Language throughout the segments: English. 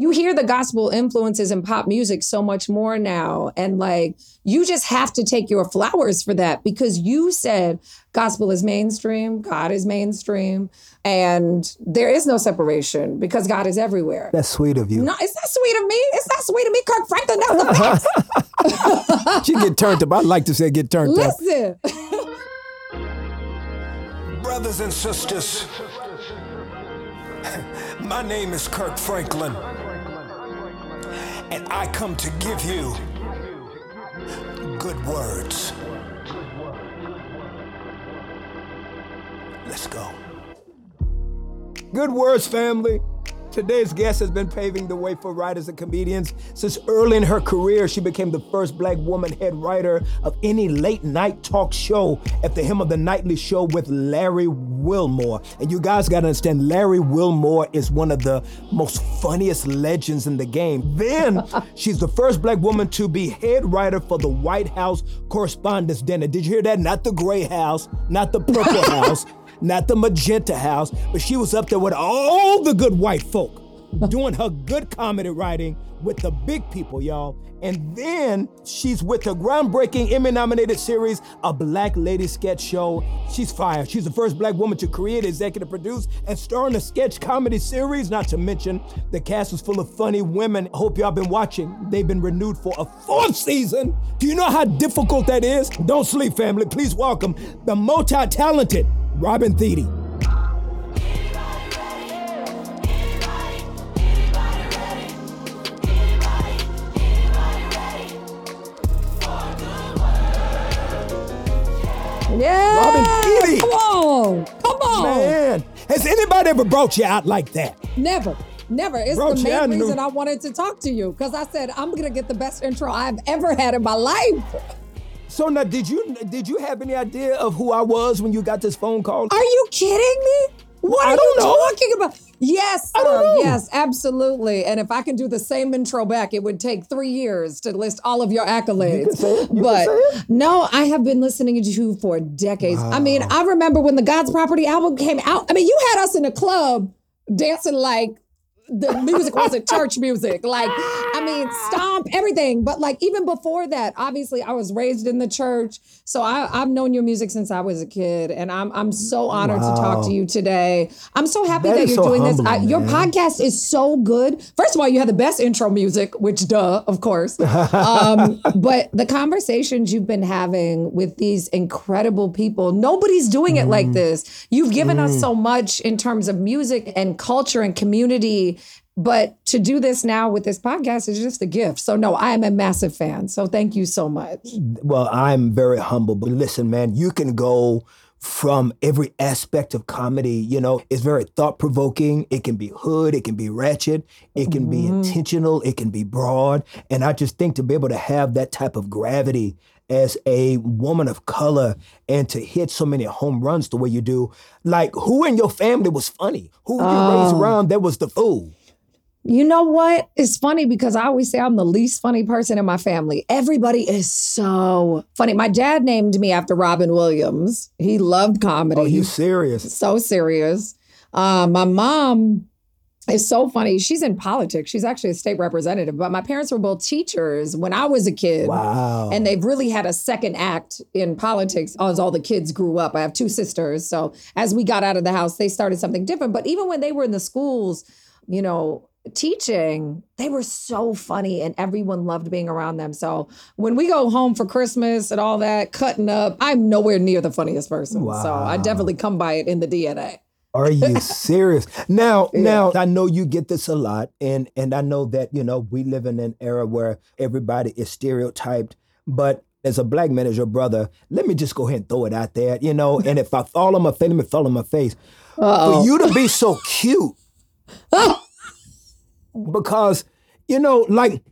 you hear the gospel influences in pop music so much more now. And like, you just have to take your flowers for that because you said gospel is mainstream, God is mainstream, and there is no separation because God is everywhere. That's sweet of you. No, it's not sweet of me. It's not sweet of me, Kirk Franklin. That's the facts. she get turned up. I like to say get turned Listen. up. Listen. Brothers and sisters, my name is Kirk Franklin and I come to give you good words. Let's go. Good words, family. Today's guest has been paving the way for writers and comedians. Since early in her career, she became the first black woman head writer of any late night talk show at the helm of the nightly show with Larry Wilmore. And you guys gotta understand, Larry Wilmore is one of the most funniest legends in the game. Then she's the first black woman to be head writer for the White House Correspondents' Dinner. Did you hear that? Not the Gray House, not the Purple House not the magenta house, but she was up there with all the good white folk doing her good comedy writing with the big people, y'all. And then she's with the groundbreaking Emmy nominated series, A Black Lady Sketch Show. She's fired. She's the first black woman to create, executive produce, and star in a sketch comedy series. Not to mention, the cast is full of funny women. I hope y'all been watching. They've been renewed for a fourth season. Do you know how difficult that is? Don't sleep, family. Please welcome the multi talented Robin Thede. Yeah. Robin Thede. Come on. Come on. Man, has anybody ever brought you out like that? Never. Never. It's Bro, the main reason I wanted to talk to you because I said I'm gonna get the best intro I've ever had in my life. So now, did you did you have any idea of who I was when you got this phone call? Are you kidding me? What I are you know. talking about? Yes, sir. Yes, absolutely. And if I can do the same intro back, it would take three years to list all of your accolades. You you but no, I have been listening to you for decades. Wow. I mean, I remember when the God's Property album came out. I mean, you had us in a club dancing like the music wasn't church music. Like, I mean, stomp everything. But like even before that, obviously I was raised in the church. So I, have known your music since I was a kid. And I'm I'm so honored wow. to talk to you today. I'm so happy that, that you're so doing humbling, this. I, your podcast is so good. First of all, you have the best intro music, which duh, of course. Um, but the conversations you've been having with these incredible people, nobody's doing it mm. like this. You've given mm. us so much in terms of music and culture and community but to do this now with this podcast is just a gift. So, no, I am a massive fan. So, thank you so much. Well, I'm very humble. But listen, man, you can go from every aspect of comedy. You know, it's very thought provoking. It can be hood, it can be ratchet, it can mm-hmm. be intentional, it can be broad. And I just think to be able to have that type of gravity as a woman of color and to hit so many home runs the way you do, like who in your family was funny? Who oh. you raised around that was the fool? You know what? It's funny because I always say I'm the least funny person in my family. Everybody is so funny. My dad named me after Robin Williams. He loved comedy. Oh, you serious? So serious. Uh, my mom is so funny. She's in politics. She's actually a state representative. But my parents were both teachers when I was a kid. Wow. And they've really had a second act in politics as all the kids grew up. I have two sisters. So as we got out of the house, they started something different. But even when they were in the schools, you know, teaching, they were so funny and everyone loved being around them. So when we go home for Christmas and all that, cutting up, I'm nowhere near the funniest person. Wow. So I definitely come by it in the DNA. Are you serious? now, yeah. now I know you get this a lot, and and I know that you know we live in an era where everybody is stereotyped. But as a black man, as your brother, let me just go ahead and throw it out there, you know. and if I fall on my face, let me fall on my face. Uh-oh. For you to be so cute. Oh. Because You know, like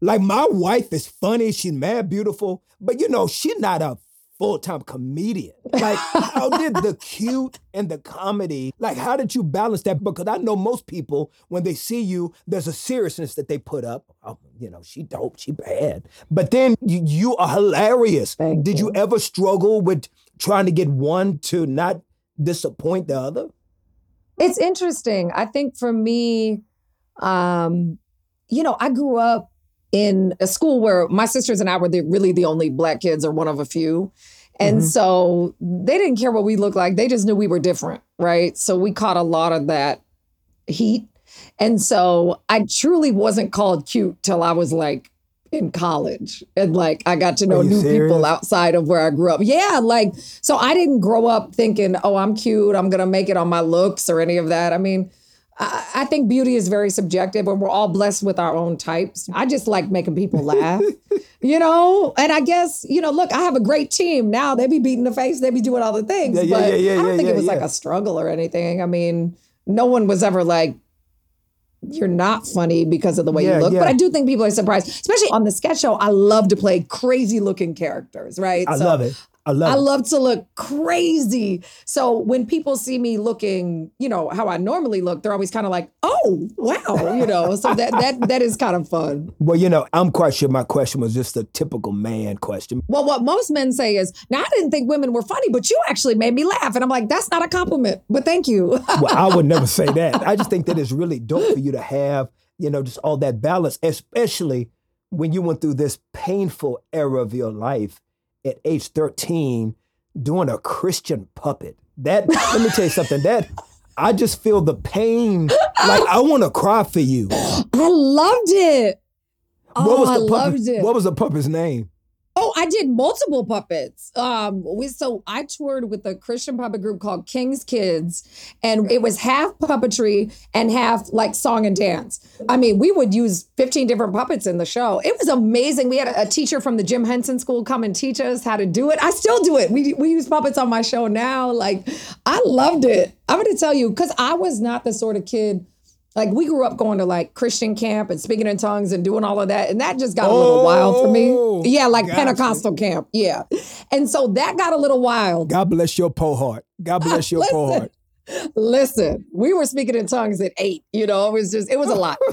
like my wife is funny, she's mad beautiful, but you know, she's not a full-time comedian. Like, how did the cute and the comedy, like how did you balance that? Because I know most people, when they see you, there's a seriousness that they put up. Oh, you know, she dope, she bad. But then you, you are hilarious. Thank did you. you. ever struggle with trying to get one to not disappoint the other? It's interesting. I think for me, um, you know, I grew up in a school where my sisters and I were the, really the only black kids or one of a few. And Mhm. so they didn't care what we looked like. They just knew we were different, right? So we caught a lot of that heat. And so I truly wasn't called cute till I was like in college. And like I got to know new serious? people outside of where I grew up. Yeah, like so I didn't grow up thinking, oh, I'm cute, I'm gonna make it on my looks or any of that. I mean, I, I think beauty is very subjective and we're all blessed with our own types. I just like making people laugh, you know? And I guess, you know, look, I have a great team now. They be beating the face, they be doing all the things. Yeah, yeah, but yeah, I don't think it was like a struggle or anything. I mean, no one was ever like, you're not funny because of the way Yeah, you look. yeah. But I do think people are surprised, especially on the sketch show. I love to play crazy looking characters, right? I So love it. I love I love to look crazy. So when people see me looking, you know, how I normally look, they're always kind of like, "Oh, wow," you know. So that that that is kind of fun. well, you know, I'm quite sure my question was just a typical man question. Well, what most men say is, "Now I didn't think women were funny, but you actually made me laugh," and I'm like, "That's not a compliment, but thank you." well, I would never say that. I just think that it's really dope for you to have, you know, just all that balance, especially when you went through this painful era of your life at age 13 doing a Christian puppet. That let me tell you something. That I just feel the pain. Like I want to cry for you. I loved it. Oh, I the puppet, loved it. What was the puppet's name? Oh, I did multiple puppets. Um, we, so I toured with a Christian puppet group called King's Kids, and it was half puppetry and half like song and dance. I mean, we would use 15 different puppets in the show. It was amazing. We had a, a teacher from the Jim Henson School come and teach us how to do it. I still do it. We we use puppets on my show now. Like, I loved it. I'm gonna tell you, because I was not the sort of kid. Like we grew up going to like Christian camp and speaking in tongues and doing all of that, and that just got a little wild for Oh, me. Yeah, like gotcha. Pentecostal camp. Yeah, and so that got a little wild. God bless your poor heart. God bless your poor heart. Listen, we were speaking in tongues at eight. You know, it was just it was a lot.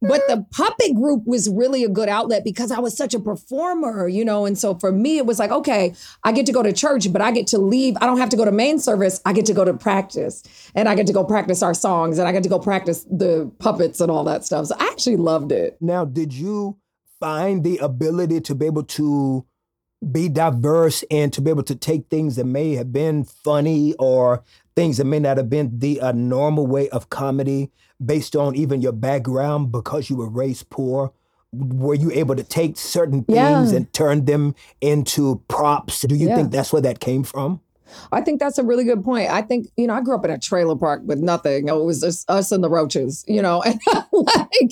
but the mm. puppet group was really a good outlet because I was such a performer, you know. And so for me, it was like, okay, I get to go to church, but I get to leave. I don't have to go to main service. I get to go to practice, and I get to go practice our songs, and I get to go practice the puppets and all that stuff. So I actually loved it. Now, did you find the ability to be able to be diverse and to be able to take things that may have been funny or things that may not have been the uh, normal way of comedy based on even your background because you were raised poor? Were you able to take certain things Yeah. and turn them into props? Do you Yeah. think that's where that came from? I think that's a really good point. I think, you know, I grew up in a trailer park with nothing. It was just us and the roaches, you know, and like,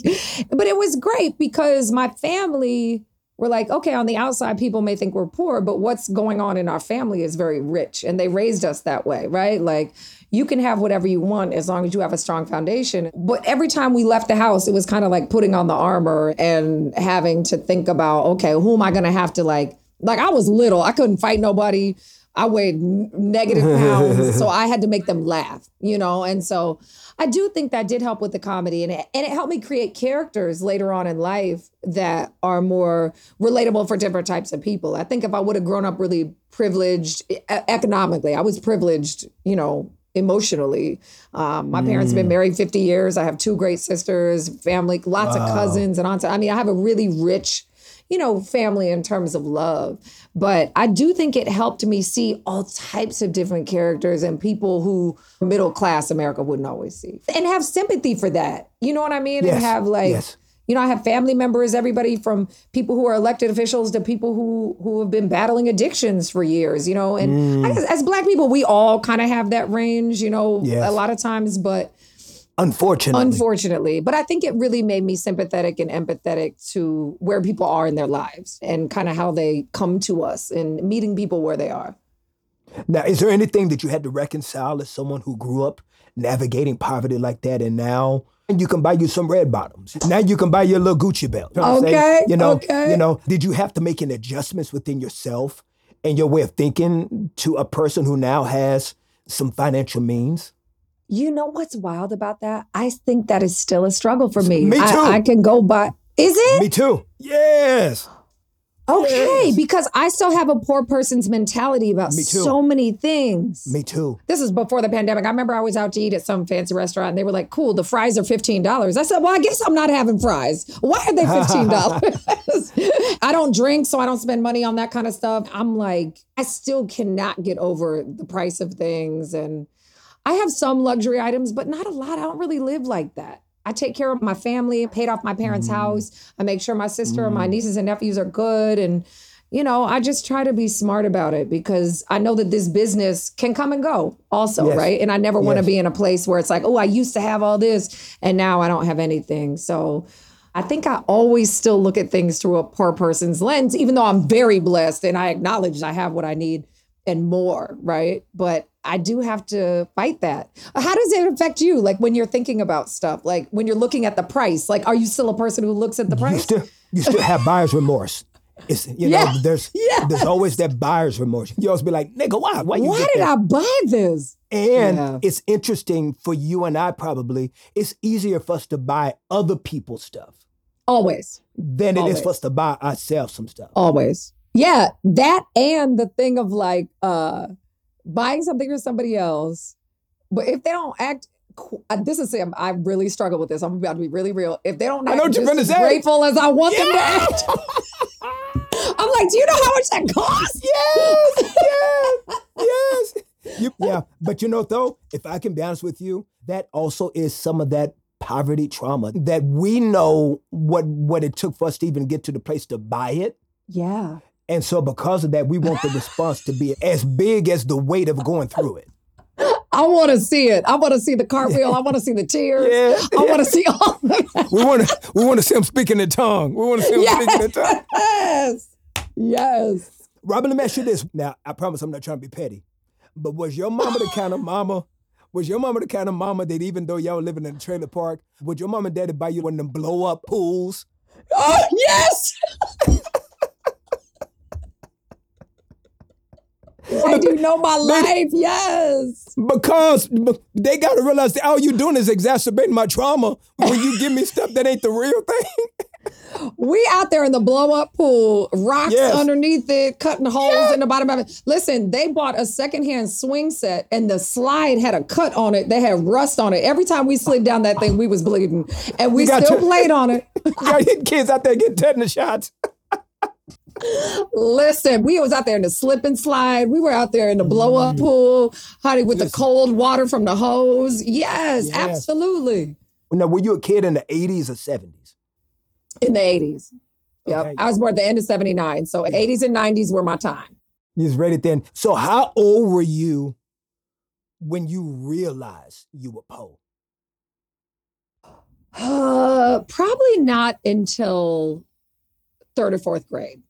but it was great because my family were like, okay, on the outside, people may think we're poor, but what's going on in our family is very rich. And they raised us that way, right? Like, you can have whatever you want as long as you have a strong foundation. But every time we left the house, it was kind of like putting on the armor and having to think about, okay, who am I going to have to like, like I was little, I couldn't fight nobody. I weighed negative pounds, so I had to make them laugh, you know. And so I do think that did help with the comedy, and it, and it helped me create characters later on in life that are more relatable for different types of people. I think if I would have grown up really privileged economically, I was privileged, you know, emotionally. Um, my parents have been married 50 years. I have two great sisters, family, lots of cousins and aunts. I mean, I have a really rich you know, family in terms of love. But I do think it helped me see all types of different characters and people who middle class America wouldn't always see and have sympathy for that. You know what I mean? Yes, And have like, yes. you know, I have family members, everybody from people who are elected officials to people who who have been battling addictions for years, you know. And mm. I as black people, we all kind of have that range, you know, Yes. a lot of times, but Unfortunately. unfortunately but i think it really made me sympathetic and empathetic to where people are in their lives and kind of how they come to us and meeting people where they are Now, is there anything that you had to reconcile as someone who grew up navigating poverty like that and now And you can buy you some red bottoms. Now you can buy your little Gucci belt. You know? Okay, You know, okay. you know, did you have to make any adjustments within yourself and your way of thinking to a person who now has some financial means? You know what's wild about that? I think that is still a struggle for me. Me I- too. I, can go by. Is it? Me too. Yes. Okay, Yes. because I still have a poor person's mentality about Me so many things. Me too. This is before the pandemic. I remember I was out to eat at some fancy restaurant and they were like, cool, the fries are $15. I said, well, I guess I'm not having fries. Why are they $15? I don't drink, so I don't spend money on that kind of stuff. I'm like, I still cannot get over the price of things. And I have some luxury items, but not a lot. I don't really live like that. I take care of my family, paid off my parents' mm. house. I make sure my sister and my mm. nieces and nephews are good. And, you know, I just try to be smart about it because I know that this business can come and go also, Yes. right? And I never want to be in a place where it's like, oh, I used to have all this and now I don't have anything. So I think I always still look at things through a poor person's lens, even though I'm very blessed and I acknowledge I have what I need and more, right? But I do have to fight that. How does it affect you? Like when you're thinking about stuff, like when you're looking at the price, like are you still a person who looks at the price? You still you still have buyer's remorse. It's you know, there's Yes. there's always that buyer's remorse. You always be like, nigga, why? Why Why did that? I buy this? And Yeah. it's interesting for you and I probably, it's easier for us to buy other people's stuff Always. than it is Always. for us to buy ourselves some stuff. Always. Yeah, that and the thing of like uh buying something for somebody else, but if they don't act uh, this is Sam. I really struggle with this. I'm about to be really real. If they don't I act know what you're just finna as say. grateful as I want them to act, I'm like, do you know how much that costs? Yes, yes, yes. You- yeah, but you know though, if I can be honest with you, that also is some of that poverty trauma that we know what what it took for us to even get to the place to buy it. Yeah. And so because of that, we want the response to be as big as the weight of going through it. I want to see it. I want to see the cartwheel. I want to see the tears. Yeah, I want to see all of that. We want to we want to see him speaking in tongue. We want to see him speaking in tongue. Yes. Yes. Robin, let me ask you this. Now, I promise I'm not trying to be petty, but was your mama the kind of mama? Was your mama the kind of mama that even though y'all living in a trailer park, would your mom and daddy buy you one of them blow up pools? Oh, yes. I do know my life. Yes. Because they got to realize that all you doing is exacerbating my trauma when you give me stuff that ain't the real thing. We out there in the blow up pool, rocks Yes. underneath it, cutting holes in the bottom of it. Listen, they bought a secondhand swing set and the slide had a cut on it. They had rust on it. Every time we slid down that thing, we was bleeding. And we still your- played on it. Got kids out there getting tetanus shots. Listen, we was out there in the slip and slide. We were out there in the blow up pool, honey, with the cold water from the hose. Yes, Yes. absolutely. Now, were you a kid in the 80s or 70s? In the 80s. Yep. Okay. I was born at the end of 79. So 80s and 90s were my time. You was ready then. So, how old were you when you realized you were poor? Uh, probably not until third or fourth grade.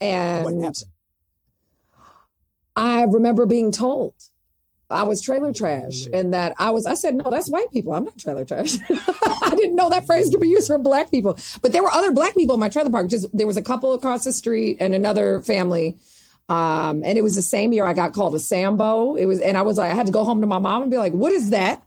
What And happened? I remember being told I was trailer trash and that I was, I said, no, that's white people. I'm not trailer trash. I didn't know that phrase could be used for black people. But there were other black people in my trailer park. Just there was a couple across the street and another family. Um, and it was the same year I got called a Sambo. It was, and I was like, I had to go home to my mom and be like, what is that?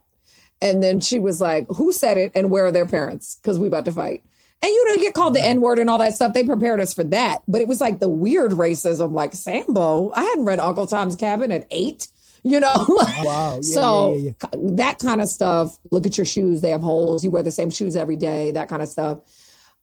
And then she was like, who said it and where are their parents? Because we about to fight. And you know, you get called the N word and all that stuff. They prepared us for that. But it was like the weird racism, like Sambo. I hadn't read Uncle Tom's Cabin at eight, you know? Wow. Yeah, so yeah, yeah, that kind of stuff. Look at your shoes. They have holes. You wear the same shoes every day, that kind of stuff.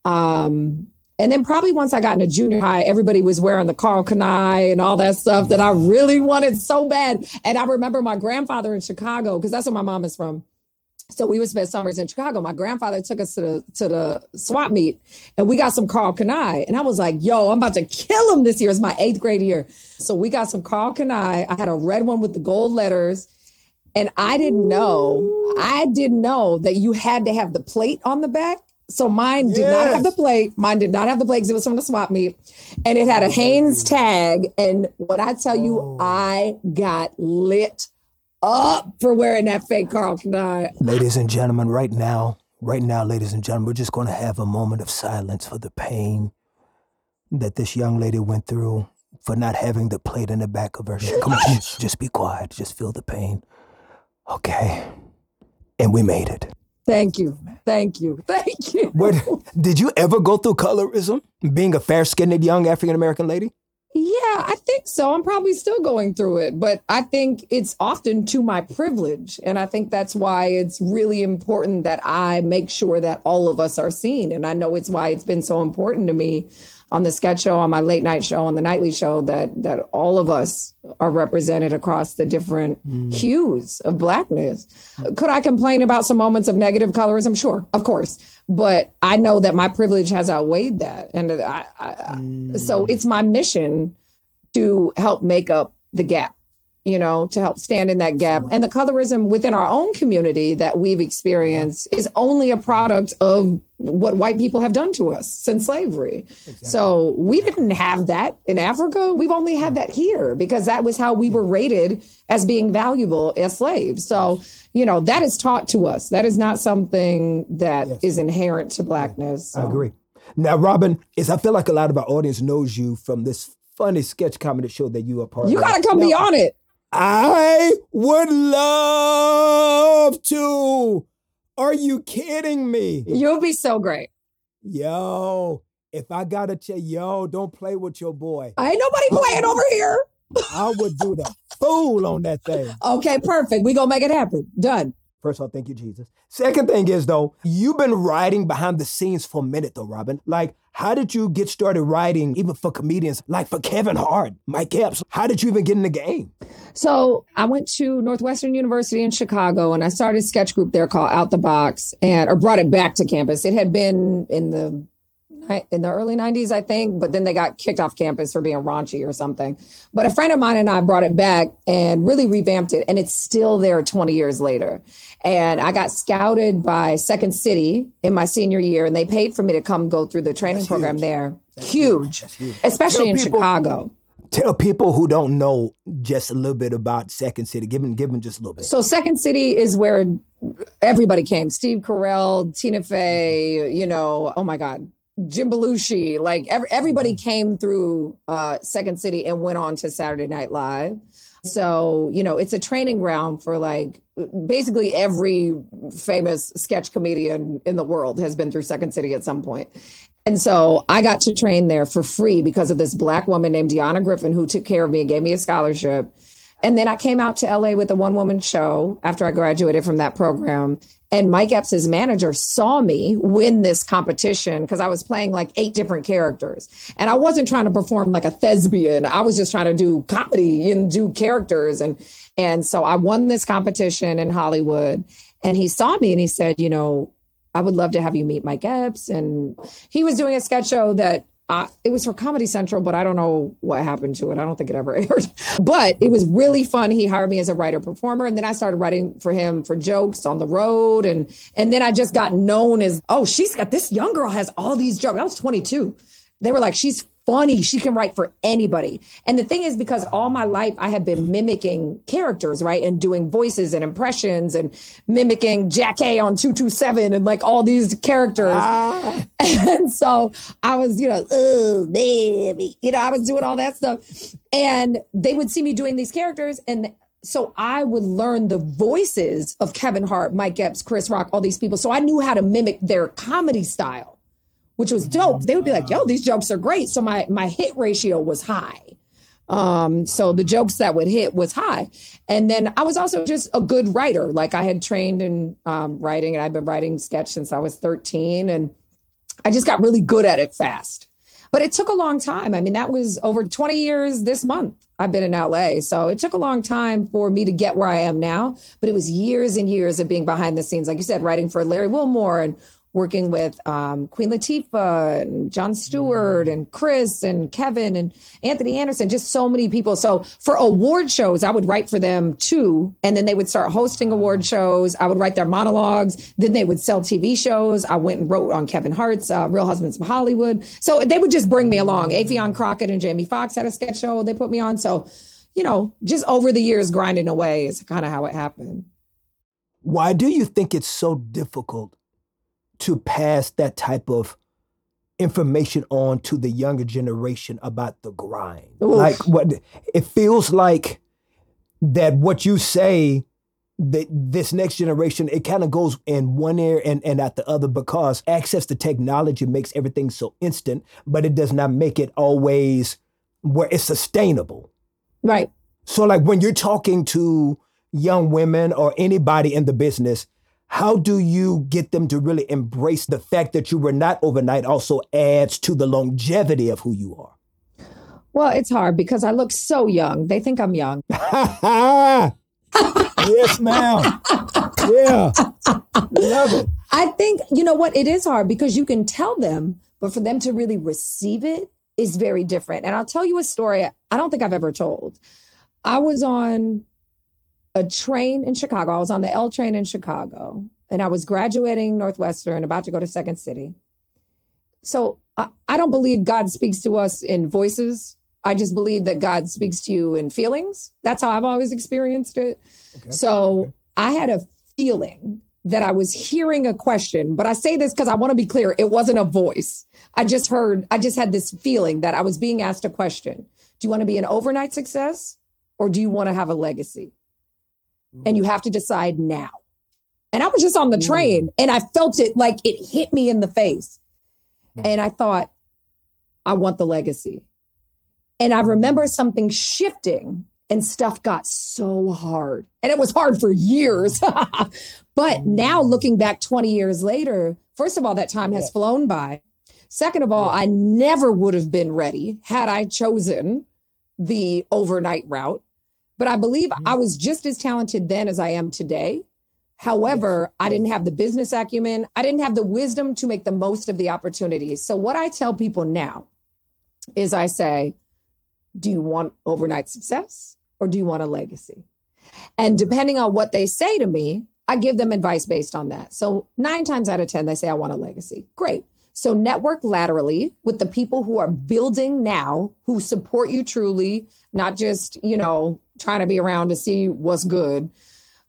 Um, and then probably once I got into junior high, everybody was wearing the Karl Kani and all that stuff that I really wanted so bad. And I remember my grandfather in Chicago, because that's where my mom is from. So we would spend summers in Chicago. My grandfather took us to the to the swap meet, and we got some Karl Kani. And I was like, "Yo, I'm about to kill him this year." It's my eighth grade year, so we got some Karl Kani. I had a red one with the gold letters, and I didn't know. I didn't know that you had to have the plate on the back. So mine did not have the plate. Mine did not have the plate because it was from the swap meet, and it had a Hanes tag. And what I tell you, oh. I got lit up for wearing that fake Karl Kani. Ladies and gentlemen, right now, right now, ladies and gentlemen, we're just going to have a moment of silence for the pain that this young lady went through for not having the plate in the back of her shirt. Come on, just, just be quiet. Just feel the pain. Okay. And we made it. Thank you. Thank you. Thank you. What, did you ever go through colorism? Being a fair skinned young African American lady? Yeah, I think so. I'm probably still going through it, but I think it's often to my privilege. And I think that's why it's really important that I make sure that all of us are seen. And I know it's why it's been so important to me on the sketch show, on my late night show, on the nightly show, that that all of us are represented across the different mm. hues of blackness. Could I complain about some moments of negative colorism? Sure, of course. But I know that my privilege has outweighed that, and I, I, mm. so it's my mission to help make up the gap you know, to help stand in that gap. And the colorism within our own community that we've experienced is only a product of what white people have done to us since slavery. Exactly. So we didn't have that in Africa. We've only had that here because that was how we were rated as being valuable as slaves. So, you know, that is taught to us. That is not something that yes. is inherent to blackness. So. I agree. Now, Robin, is I feel like a lot of our audience knows you from this funny sketch comedy show that you are part you of. You gotta come now, be on it. I would love to. Are you kidding me? You'll be so great. Yo, if I gotta tell yo, don't play with your boy. I ain't nobody playing over here. I would do the fool on that thing. Okay, perfect. We gonna make it happen. Done. First of all, thank you, Jesus. Second thing is though, you've been writing behind the scenes for a minute though, Robin. Like, how did you get started writing even for comedians like for Kevin Hart, Mike Epps? How did you even get in the game? So I went to Northwestern University in Chicago and I started a sketch group there called Out the Box and or brought it back to campus. It had been in the in the early 90s, I think, but then they got kicked off campus for being raunchy or something. But a friend of mine and I brought it back and really revamped it, and it's still there 20 years later. And I got scouted by Second City in my senior year, and they paid for me to come go through the training That's program huge. there. Huge, huge. especially Tell in people, Chicago. Tell people who don't know just a little bit about Second City. Give them, give them just a little bit. So Second City is where everybody came. Steve Carell, Tina Fey, you know, oh my God, Jim Belushi, like every, everybody mm-hmm. came through uh, Second City and went on to Saturday Night Live. So, you know, it's a training ground for like basically every famous sketch comedian in the world has been through Second City at some point. And so I got to train there for free because of this black woman named Deanna Griffin who took care of me and gave me a scholarship. And then I came out to LA with a one woman show after I graduated from that program. And Mike Epps' manager saw me win this competition because I was playing like eight different characters. And I wasn't trying to perform like a thespian. I was just trying to do comedy and do characters. And and so I won this competition in Hollywood. And he saw me and he said, you know, I would love to have you meet Mike Epps. And he was doing a sketch show that it was for Comedy Central, but I don't know what happened to it. I don't think it ever aired. But it was really fun. He hired me as a writer performer, and then I started writing for him for jokes on the road, and and then I just got known as oh, she's got this young girl has all these jokes. I was 22. They were like, she's funny. She can write for anybody. And the thing is, because all my life I have been mimicking characters, right? And doing voices and impressions and mimicking Jackée on 227 and like all these characters. Ah. And so I was, you know, oh, baby, you know, I was doing all that stuff. And they would see me doing these characters and so I would learn the voices of Kevin Hart, Mike Epps, Chris Rock, all these people. So I knew how to mimic their comedy style which was dope. They would be like, yo, these jokes are great. So my my hit ratio was high. Um, so the jokes that would hit was high. And then I was also just a good writer. Like I had trained in um, writing and I've been writing sketch since I was 13 and I just got really good at it fast. But it took a long time. I mean, that was over 20 years this month. I've been in LA. So it took a long time for me to get where I am now, but it was years and years of being behind the scenes. Like you said, writing for Larry Wilmore and working with um, Queen Latifah and Jon Stewart and Chris and Kevin and Anthony Anderson, just so many people. So for award shows, I would write for them too. And then they would start hosting award shows. I would write their monologues. Then they would sell TV shows. I went and wrote on Kevin Hart's uh, Real Husbands of Hollywood. So they would just bring me along. Affion Crockett and Jamie Foxx had a sketch show they put me on. So you know, just over the years grinding away is kind of how it happened. Why do you think it's so difficult to pass that type of information on to the younger generation about the grind? Oof. Like what it feels like that what you say that this next generation it kind of goes in one ear and, and at the other because access to technology makes everything so instant but it does not make it always where it's sustainable Right. so like when you're talking to young women or anybody in the business how do you get them to really embrace the fact that you were not overnight also adds to the longevity of who you are Well, it's hard because I look so young. They think I'm young. yes ma'am yeah love it I think, you know what? It is hard because you can tell them, but for them to really receive it is very different. And I'll tell you a story I don't think I've ever told. I was on a train in Chicago. I was on the L train in Chicago and I was graduating Northwestern, about to go to Second City. So I, I don't believe God speaks to us in voices. I just believe that God speaks to you in feelings. That's how I've always experienced it. So I had a feeling that I was hearing a question, but I say this because I want to be clear. It wasn't a voice. I just heard, I just had this feeling that I was being asked a question. Do you want to be an overnight success or do you want to have a legacy? And you have to decide now. And I was just on the train and I felt it like it hit me in the face. And I thought, I want the legacy. And I remember something shifting and stuff got so hard. And it was hard for years. but mm. now looking back 20 years later, first of all, that time has flown by. Second of all, I never would have been ready had I chosen the overnight route. But I believe mm-hmm. I was just as talented then as I am today. However, I didn't have the business acumen. I didn't have the wisdom to make the most of the opportunities. So, what I tell people now is I say, do you want overnight success or do you want a legacy? And depending on what they say to me, I give them advice based on that. So, nine times out of 10, they say, I want a legacy. Great. So, network laterally with the people who are building now, who support you truly, not just, you know, trying to be around to see what's good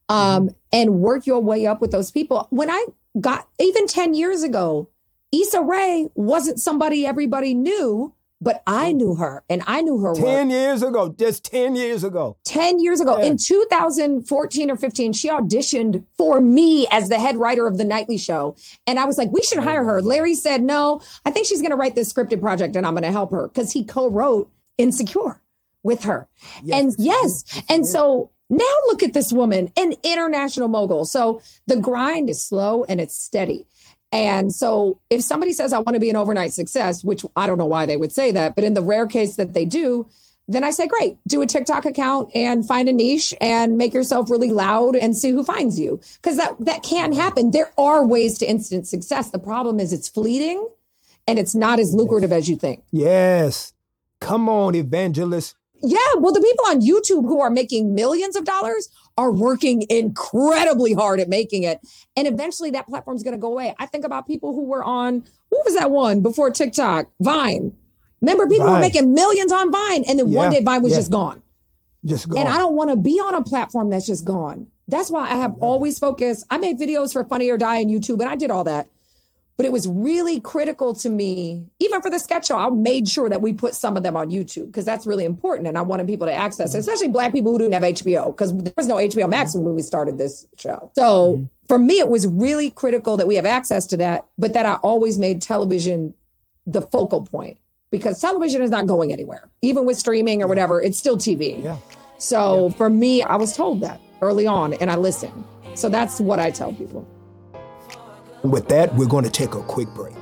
um, and work your way up with those people. When I got even 10 years ago, Issa Rae wasn't somebody everybody knew, but I mm. knew her and I knew her work. 10 years ago just 10 years ago. 10 years ago. Yeah. in 2014 or 15 she auditioned for me as the head writer of the nightly show. And i was like we should hire her. Mm. Larry said no i think she's going to write this scripted project and i'm going to help her. Because he co-wrote insecure with her. And yes. And so now look at this woman an international mogul. So the grind is slow and it's steady and so if somebody says, I want to be an overnight success, which I don't know why they would say that, but in the rare case that they do, then I say, great, do a TikTok account and find a niche and make yourself really loud and see who finds you. Because that, that can happen. There are ways to instant success. The problem is it's fleeting and it's not as lucrative as you think. yes come on evangelist Yeah, well, the people on YouTube who are making millions of dollars are working incredibly hard at making it. And eventually that platform's going to go away. I think about people who were on, what was that one before TikTok? Vine. Remember, people were making millions on Vine, and then one day Vine was yeah. just gone. just go And I don't want to be on a platform that's just gone. That's why I have always focused. I made videos for Funny or Die on YouTube, and I did all that. But it was really critical to me, even for the sketch show. I made sure that we put some of them on YouTube because that's really important. And I wanted people to access, it, mm-hmm. especially Black people who didn't have HBO, because there was no HBO Max when we started this show. So mm-hmm. for me, it was really critical that we have access to that, but that I always made television the focal point because television is not going anywhere. Even with streaming or whatever, it's still TV. Yeah. So for me, I was told that early on and I listened. So that's what I tell people. With that we're going to take a quick break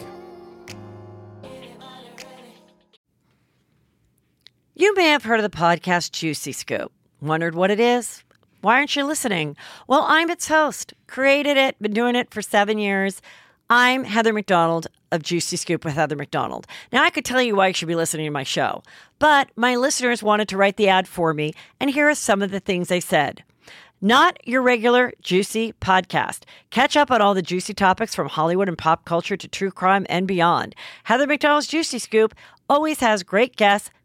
You may have heard of the podcast Juicy Scoop. Wondered what it is? Why aren't you listening? Well, I'm its host, created it, been doing it for seven years. I'm Heather McDonald of Juicy Scoop with Heather McDonald. Now, I could tell you why you should be listening to my show, but my listeners wanted to write the ad for me, and here are some of the things they said. Not your regular juicy podcast. Catch up on all the juicy topics from Hollywood and pop culture to true crime and beyond. Heather McDonald's Juicy Scoop always has great guests,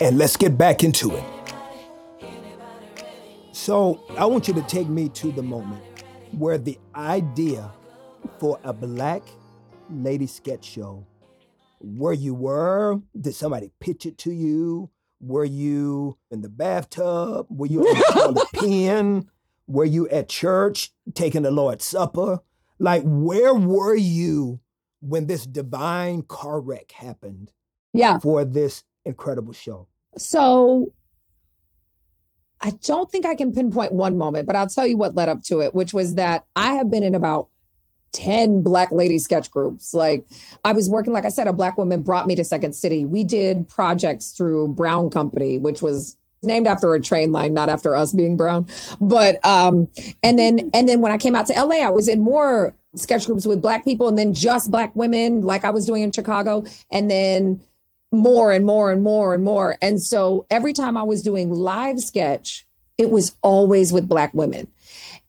And let's get back into it. So, I want you to take me to the moment where the idea for a black lady sketch show, where you were, did somebody pitch it to you? Were you in the bathtub? Were you on the pen? Were you at church taking the Lord's Supper? Like, where were you when this divine car wreck happened Yeah. for this incredible show? So I don't think I can pinpoint one moment, but I'll tell you what led up to it, which was that I have been in about 10 black lady sketch groups. Like I was working, like I said, a black woman brought me to Second City. We did projects through Brown Company, which was named after a train line, not after us being brown. But um, and then and then when I came out to LA, I was in more sketch groups with black people and then just black women, like I was doing in Chicago, and then more and more and more and more. And so every time I was doing live sketch, it was always with black women.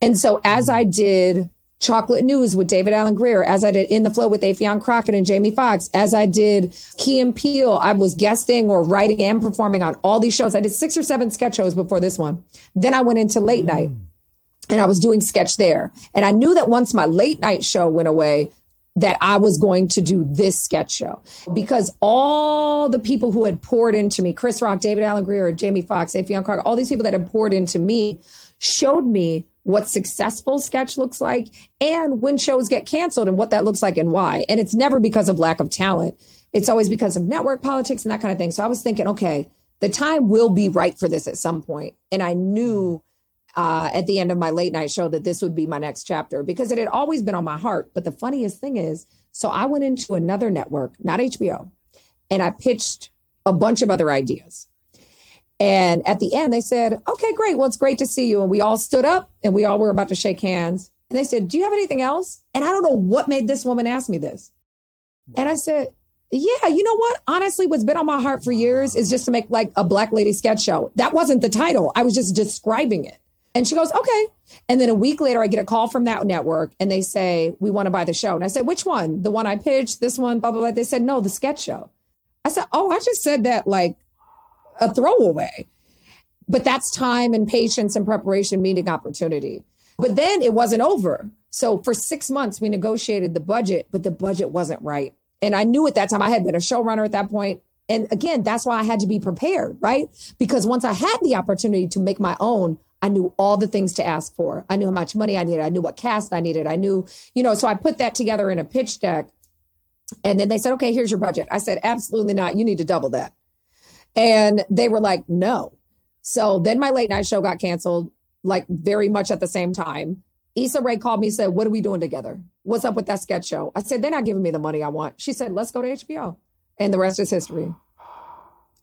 And so as I did Chocolate News with David Alan Grier, as I did In the Flow with Affion Crockett and Jamie Foxx, as I did Key and Peele, I was guesting or writing and performing on all these shows. I did six or seven sketch shows before this one. Then I went into late night mm. and I was doing sketch there. And I knew that once my late night show went away, that I was going to do this sketch show because all the people who had poured into me, Chris Rock, David Alan Grier, Jamie Foxx, Affion Crockett, all these people that had poured into me showed me what successful sketch looks like and when shows get canceled and what that looks like and why. And it's never because of lack of talent. It's always because of network politics and that kind of thing. So I was thinking, okay, the time will be right for this at some point. And I knew uh, at the end of my late night show that this would be my next chapter because it had always been on my heart. But the funniest thing is, so I went into another network, not HBO, and I pitched a bunch of other ideas. And at the end, they said, okay, great. Well, it's great to see you. And we all stood up and we all were about to shake hands. And they said, do you have anything else? And I don't know what made this woman ask me this. And I said, yeah, you know what? Honestly, what's been on my heart for years is just to make like a Black Lady sketch show. That wasn't the title. I was just describing it. And she goes, okay. And then a week later, I get a call from that network and they say, we want to buy the show. And I said, which one? The one I pitched, this one, blah, blah, blah. They said, no, the sketch show. I said, oh, I just said that like a throwaway. But that's time and patience and preparation meeting opportunity. But then it wasn't over. So for six months, we negotiated the budget, but the budget wasn't right. And I knew at that time I had been a showrunner at that point. And again, that's why I had to be prepared, right? Because once I had the opportunity to make my own, I knew all the things to ask for. I knew how much money I needed. I knew what cast I needed. I knew, you know, so I put that together in a pitch deck. And then they said, okay, here's your budget. I said, absolutely not. You need to double that. And they were like, no. So then my late night show got canceled, like very much at the same time. Issa Rae called me and said, What are we doing together? What's up with that sketch show? I said, They're not giving me the money I want. She said, Let's go to HBO. And the rest is history.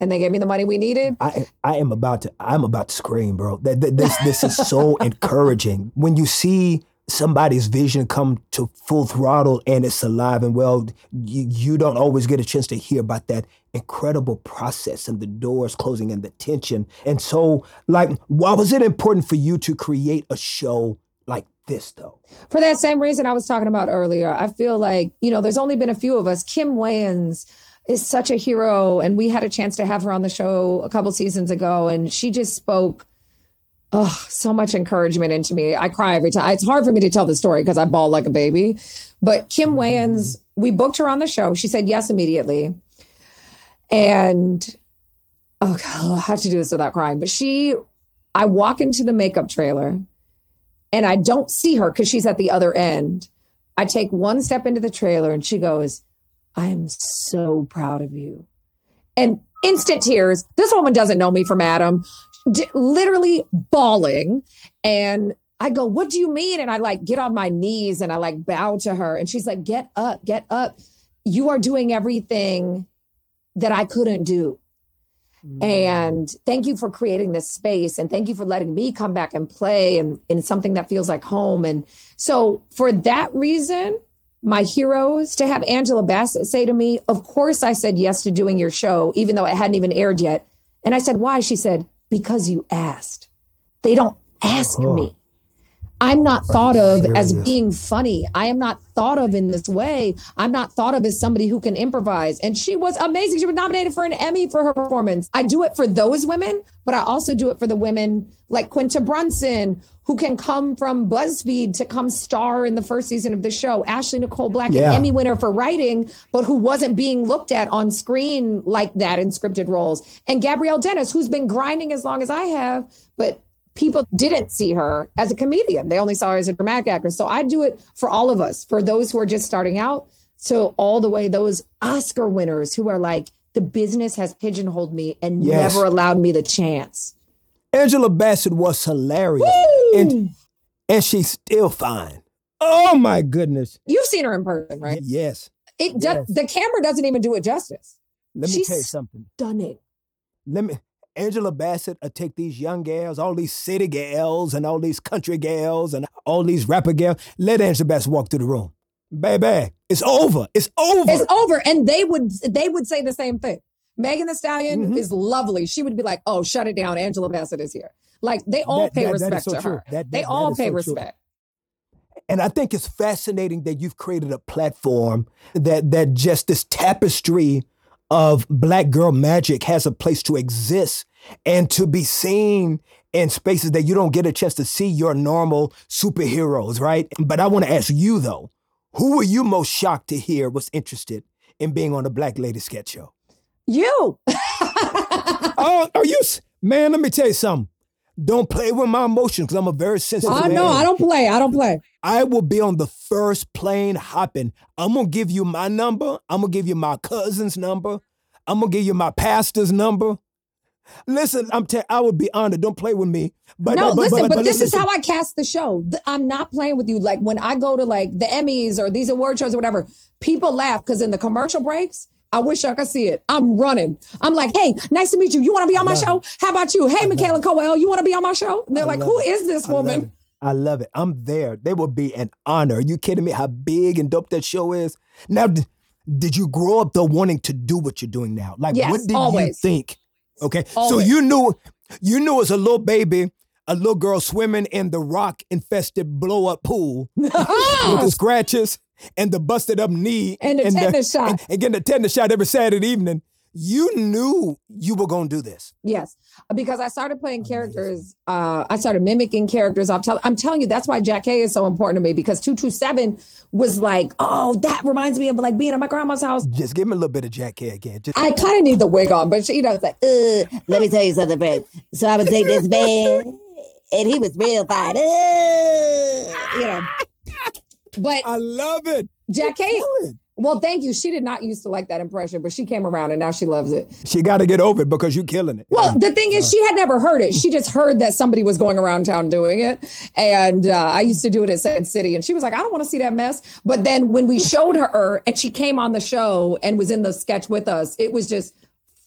And they gave me the money we needed. I I am about to I'm about to scream, bro. That, that- this this is so encouraging when you see somebody's vision come to full throttle and it's alive and well. You, you don't always get a chance to hear about that incredible process and the doors closing and the tension. And so, like, why was it important for you to create a show like this, though? For that same reason I was talking about earlier, I feel like, you know, there's only been a few of us. Kim Wayans is such a hero. And we had a chance to have her on the show a couple seasons ago. And she just spoke oh, so much encouragement into me. I cry every time. It's hard for me to tell the story because I bawl like a baby. But Kim Wayans, we booked her on the show. She said yes immediately. And oh God, I have to do this without crying. But she, I walk into the makeup trailer and I don't see her because she's at the other end. I take one step into the trailer and she goes, I am so proud of you. And instant tears. This woman doesn't know me from Adam, D- literally bawling. And I go, What do you mean? And I like get on my knees and I like bow to her. And she's like, Get up, get up. You are doing everything that I couldn't do. Mm. And thank you for creating this space. And thank you for letting me come back and play and in something that feels like home. And so, for that reason, my heroes to have Angela Bassett say to me, Of course, I said yes to doing your show, even though it hadn't even aired yet. And I said, Why? She said, Because you asked. They don't ask Oh. me. I'm not thought of as being funny. I am not thought of in this way. I'm not thought of as somebody who can improvise. And she was amazing. She was nominated for an Emmy for her performance. I do it for those women, but I also do it for the women like Quinta Brunson, who can come from BuzzFeed to come star in the first season of the show. Ashley Nicole Black, Yeah. an Emmy winner for writing, but who wasn't being looked at on screen like that in scripted roles. And Gabrielle Dennis, who's been grinding as long as I have, but people didn't see her as a comedian. They only saw her as a dramatic actress. So I do it for all of us, for those who are just starting out. So all the way those Oscar winners who are like, the business has pigeonholed me and Yes. never allowed me the chance. Angela Bassett was hilarious. And, and she's still fine. Oh my goodness. You've seen her in person, right? Yes. It does, Yes. the camera doesn't even do it justice. Let me She's tell you something. Stunning. Let me Angela Bassett will take these young gals, all these city gals and all these country gals and all these rapper gals. Let Angela Bassett walk through the room. Baby, it's over. It's over. It's over. And they would they would say the same thing. Megan Thee Stallion Mhm. is lovely. She would be like, "Oh, shut it down. Angela Bassett is here." Like they all That- pay that- respect so to true. her. That- they all pay so true. respect. And I think it's fascinating that you've created a platform that that just this tapestry of black girl magic has a place to exist and to be seen in spaces that you don't get a chance to see your normal superheroes, right? But I want to ask you though, who were you most shocked to hear was interested in being on the Black Lady Sketch Show? You. oh, are you man? Let me tell you something. Don't play with my emotions because I'm a very sensitive. I know. man. I don't play. I don't play. I will be on the first plane hopping. I'm gonna give you my number. I'm gonna give you my cousin's number. I'm gonna give you my pastor's number. Listen, I'm te- I would be honored. Don't play with me. But no, listen, but, this is how I cast the show. I'm not playing with you. Like when I go to like the Emmys or these award shows or whatever, people laugh because in the commercial breaks, I wish I could see it. I'm running. I'm like, hey, nice to meet you. You want to be on my show? How about you? Hey, Michaela Coel, you want to be on my show? And they're like, love who it. is this I woman? I love it. I'm there. They will be an honor. Are you kidding me? How big and dope that show is. Now, d- did you grow up though wanting to do what you're doing now? Like, Yes, what did you think? Okay, so you knew, you knew as a little baby, a little girl swimming in the rock infested blow up pool with the scratches and the busted up knee And the tetanus shot. and, and getting the tetanus shot every Saturday evening. You knew you were gonna do this. Yes, because I started playing characters. Uh, I started mimicking characters. I'm, tell- I'm telling you, that's why Jackée is so important to me because 227 was like, oh, that reminds me of like being at my grandma's house. Just give me a little bit of Jackée again. Just I kind of need the wig on, but she, you know, it's like, uh, Let me tell you something, friend. So I would take this man, and he was real fine. Uh, you know. But I love it. Jackée, Kill it. well, thank you. She did not used to like that impression, but she came around and now she loves it. She got to get over it because you're killing it. Well, the thing is, she had never heard it. She just heard that somebody was going around town doing it. And uh, I used to do it at Second City. And she was like, I don't want to see that mess. But then when we showed her and she came on the show and was in the sketch with us, it was just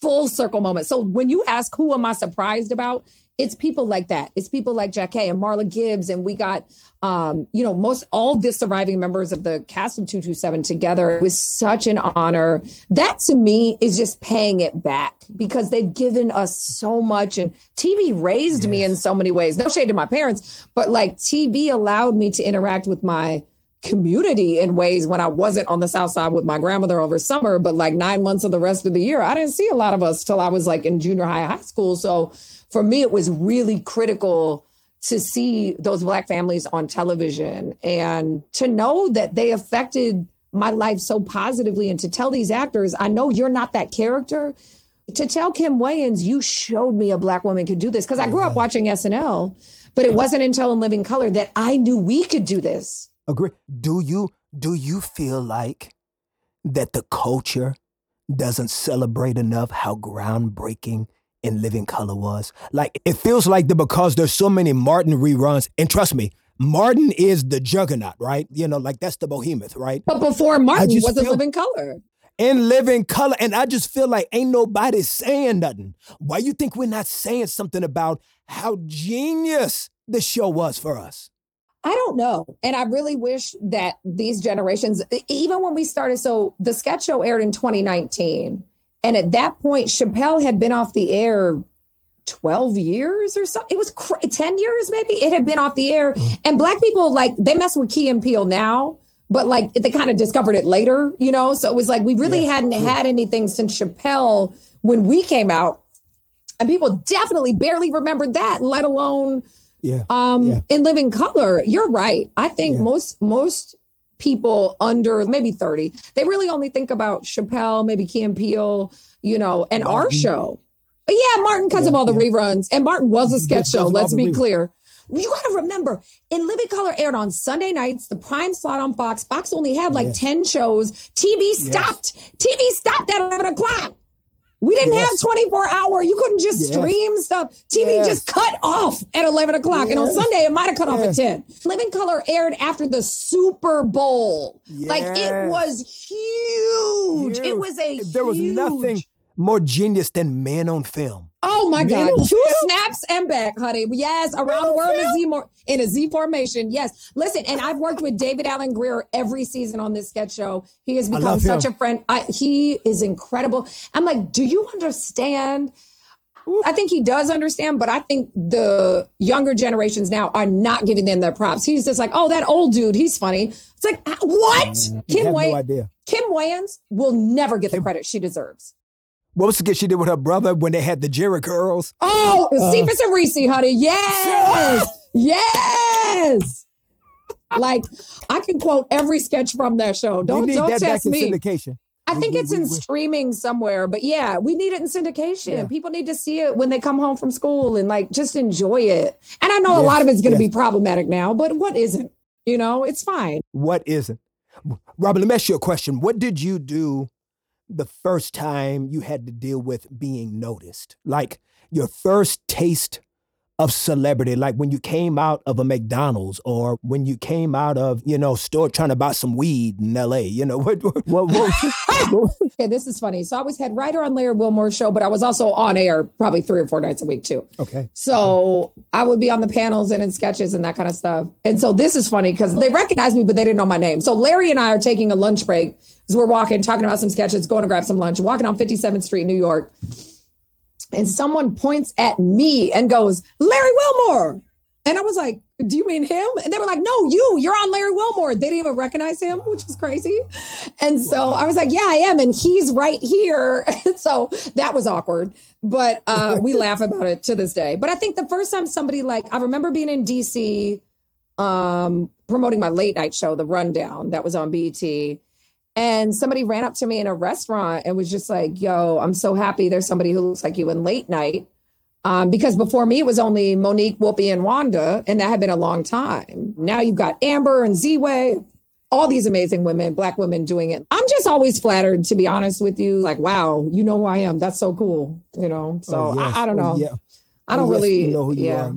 full circle moment. So when you ask, who am I surprised about? It's people like that. It's people like Jackée and Marla Gibbs. And we got, um, you know, most all the surviving members of the cast of 227 together. It was such an honor. That to me is just paying it back because they've given us so much. And TV raised me in so many ways. No shade to my parents, but like TV allowed me to interact with my community in ways when I wasn't on the South Side with my grandmother over summer, but like nine months of the rest of the year, I didn't see a lot of us till I was like in junior high, high school. So for me, it was really critical to see those Black families on television and to know that they affected my life so positively and to tell these actors, I know you're not that character. To tell Kim Wayans, you showed me a Black woman could do this. Because I grew up mm-hmm. watching SNL, but it wasn't until In Living Color that I knew we could do this. Agree. Do you do you feel like that the culture doesn't celebrate enough how groundbreaking in Living Color was? Like it feels like that because there's so many Martin reruns, and trust me, Martin is the juggernaut, right? You know, like that's the behemoth, right? But before Martin was a feel- living color. in living color. And I just feel like ain't nobody saying nothing. Why you think we're not saying something about how genius the show was for us? I don't know. And I really wish that these generations, even when we started, so the sketch show aired in 2019. And at that point, Chappelle had been off the air 12 years or so. It was cr- 10 years, maybe. It had been off the air. And black people, like, they mess with Key and Peele now, but like they kind of discovered it later, you know? So it was like we really hadn't had anything since Chappelle when we came out. And people definitely barely remembered that, let alone Yeah. um Yeah. in living color you're right i think Yeah. most most people under maybe 30 they really only think about chappelle maybe and Peele, you know and our show. But yeah martin because of all the yeah. reruns. And martin was a sketch show let's be reruns. clear. You got to remember in living color aired on sunday nights the prime slot on fox. Fox only had like 10 shows. Tv stopped. Tv stopped at 11 o'clock we didn't Yes. have 24 hour. You couldn't just Yes. stream stuff. TV Yes. just cut off at 11 o'clock. And on Sunday, it might have cut off at 10. Living Color aired after the Super Bowl. Like it was huge. It was a There was nothing more genius than Men on Film. Oh my God. Two snaps and back, honey. Yes, around the world in a film? More in a Z formation. Yes. Listen, and I've worked with David Alan Grier every season on this sketch show. He has become such him. a friend. I, he is incredible. I'm like, do you understand? I think he does understand, but I think the younger generations now are not giving them their props. He's just like, oh, that old dude, he's funny. It's like, uh, what? I Kim have no idea. Kim Wayans will never get the credit she deserves. What was the skit she did with her brother when they had the Jerry girls? Oh, Uh. Cephas and Reese, honey. Yes. yes. Like I can quote every sketch from that show. Don't don't that test in me. syndication. I We- think we- it's we- in streaming somewhere, but yeah, we need it in syndication. Yeah. People need to see it when they come home from school and like just enjoy it. And I know a lot of it's going to yes. be problematic now, but what isn't? You know, it's fine. What isn't? Robin, let me ask you a question. What did you do the first time you had to deal with being noticed? Like your first taste of celebrity, like when you came out of a McDonald's or when you came out of, you know, store trying to buy some weed in LA. You know, what what, what, what- Okay, this is funny. So I was head writer on Larry Wilmore's show, but I was also on air probably three or four nights a week too. Okay. So I would be on the panels and in sketches and that kind of stuff. And so this is funny because they recognized me, but they didn't know my name. So Larry and I are taking a lunch break as we're walking, talking about some sketches, going to grab some lunch, walking on 57th Street, New York. And someone points at me and goes, Larry Wilmore. And I was like, Do you mean him? And they were like, No, you, you're on Larry Wilmore. They didn't even recognize him, which is crazy. And so I was like, Yeah, I am. And he's right here. And so that was awkward. But uh, we laugh about it to this day. But I think the first time somebody like, I remember being in DC um, promoting my late night show, The Rundown, that was on BET. And somebody ran up to me in a restaurant and was just like, Yo, I'm so happy there's somebody who looks like you in late night. Um, because before me, it was only Mo'Nique, Whoopi, and Wanda, and that had been a long time. Now you've got Amber and Ziwe, all these amazing women, black women doing it. I'm just always flattered, to be honest with you. Like, wow, you know who I am. That's so cool, you know? So Oh, yes. I, I don't Oh, know. yeah. I don't Oh, yes, really you know who you yeah. are.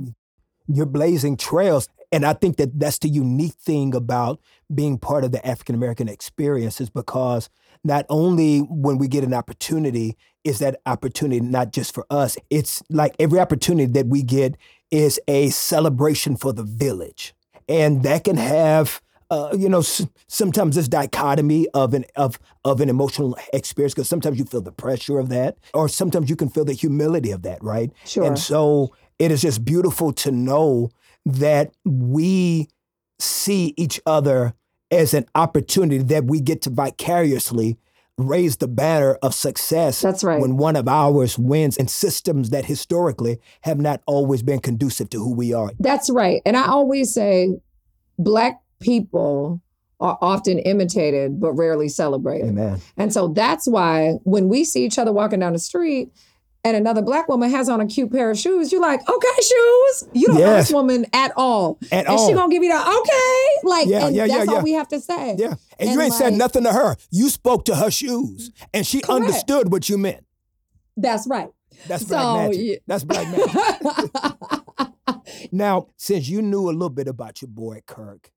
You're blazing trails. And I think that that's the unique thing about being part of the African American experience is because not only when we get an opportunity is that opportunity not just for us, it's like every opportunity that we get is a celebration for the village. And that can have uh, you know, s- sometimes this dichotomy of an of of an emotional experience because sometimes you feel the pressure of that, or sometimes you can feel the humility of that, right? Sure. And so it is just beautiful to know that we see each other as an opportunity that we get to vicariously raise the banner of success That's right. when one of ours wins in systems that historically have not always been conducive to who we are. That's right. And I always say black people are often imitated but rarely celebrated. Amen. And so that's why when we see each other walking down the street and another black woman has on a cute pair of shoes, you're like, okay, shoes. You don't know this woman at all. At and all. she gonna give you the okay. Like, Yeah, and yeah, yeah, that's all yeah. we have to say. Yeah. And, And you ain't said nothing to her. You spoke to her shoes and she Correct. understood what you meant. That's right. That's So, black magic. yeah. That's black magic. now, since you knew a little bit about your boy Kirk,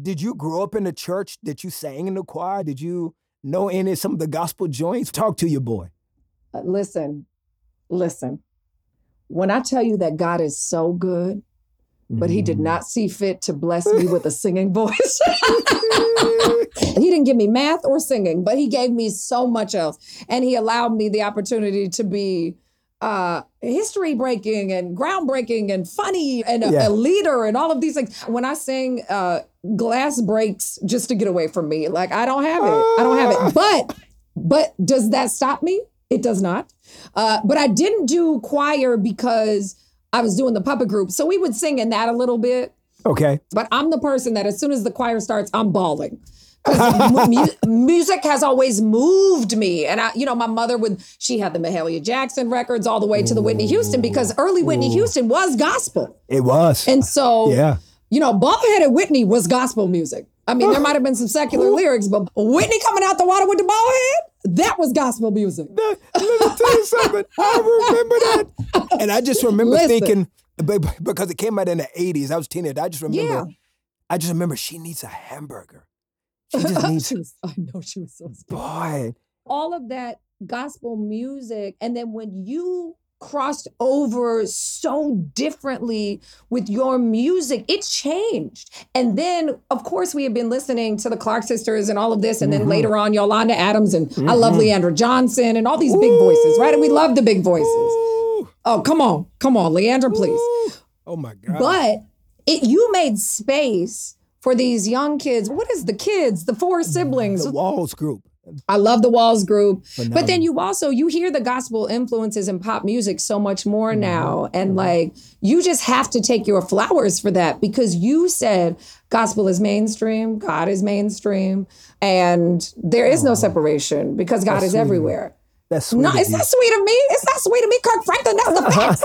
did you grow up in the church? Did you sang in the choir? Did you know any of some of the gospel joints? Talk to your boy. Uh, listen, listen. When I tell you that God is so good, but he did not see fit to bless me with a singing voice. he didn't give me math or singing, but he gave me so much else. And he allowed me the opportunity to be uh, history breaking and groundbreaking and funny and a, Yeah. a leader and all of these things. When I sing, uh, glass breaks just to get away from me. Like I don't have it. I don't have it. But but does that stop me? It does not. Uh, but I didn't do choir because I was doing the puppet group. So we would sing in that a little bit. Okay. But I'm the person that as soon as the choir starts, I'm bawling. mu- mu- music has always moved me. And I, you know, my mother would, she had the Mahalia Jackson records all the way to the Whitney Houston because early Whitney Houston was gospel. It was. And so, yeah. you know, bald-headed Whitney was gospel music. I mean, there might have been some secular lyrics, but Whitney coming out the water with the bald head, that was gospel music. Let me tell you something. I remember that. And I just remember Listen. thinking, be- be- because it came out in the 80s, I was a teenager. I just remember, Yeah. I just remember she needs a hamburger. She just needs, She was- I know she was so scared. boy. all of that gospel music and then when you crossed over so differently with your music. It changed. And then of course we had been listening to the clark sisters and all of this. And then mm-hmm. later on yolanda adams and i mm-hmm. love Le'Andria Johnson and all these big voices right? And we love the big voices. Ooh, oh come on. Come on Le'Andria please. Ooh. Oh my God. but it you made space for these young kids. What is the kids the four mm-hmm. siblings? The Walls group. I love the Walls group. But then you also you hear the gospel influences in pop music so much more mm-hmm. now and mm-hmm. like you just have to take your flowers for that because you said gospel is mainstream, God is mainstream and there is no separation because God That's is sweet everywhere. That's sweet. No, it's you. not sweet of me. It's not sweet of me, Kirk Franklin. That's the facts.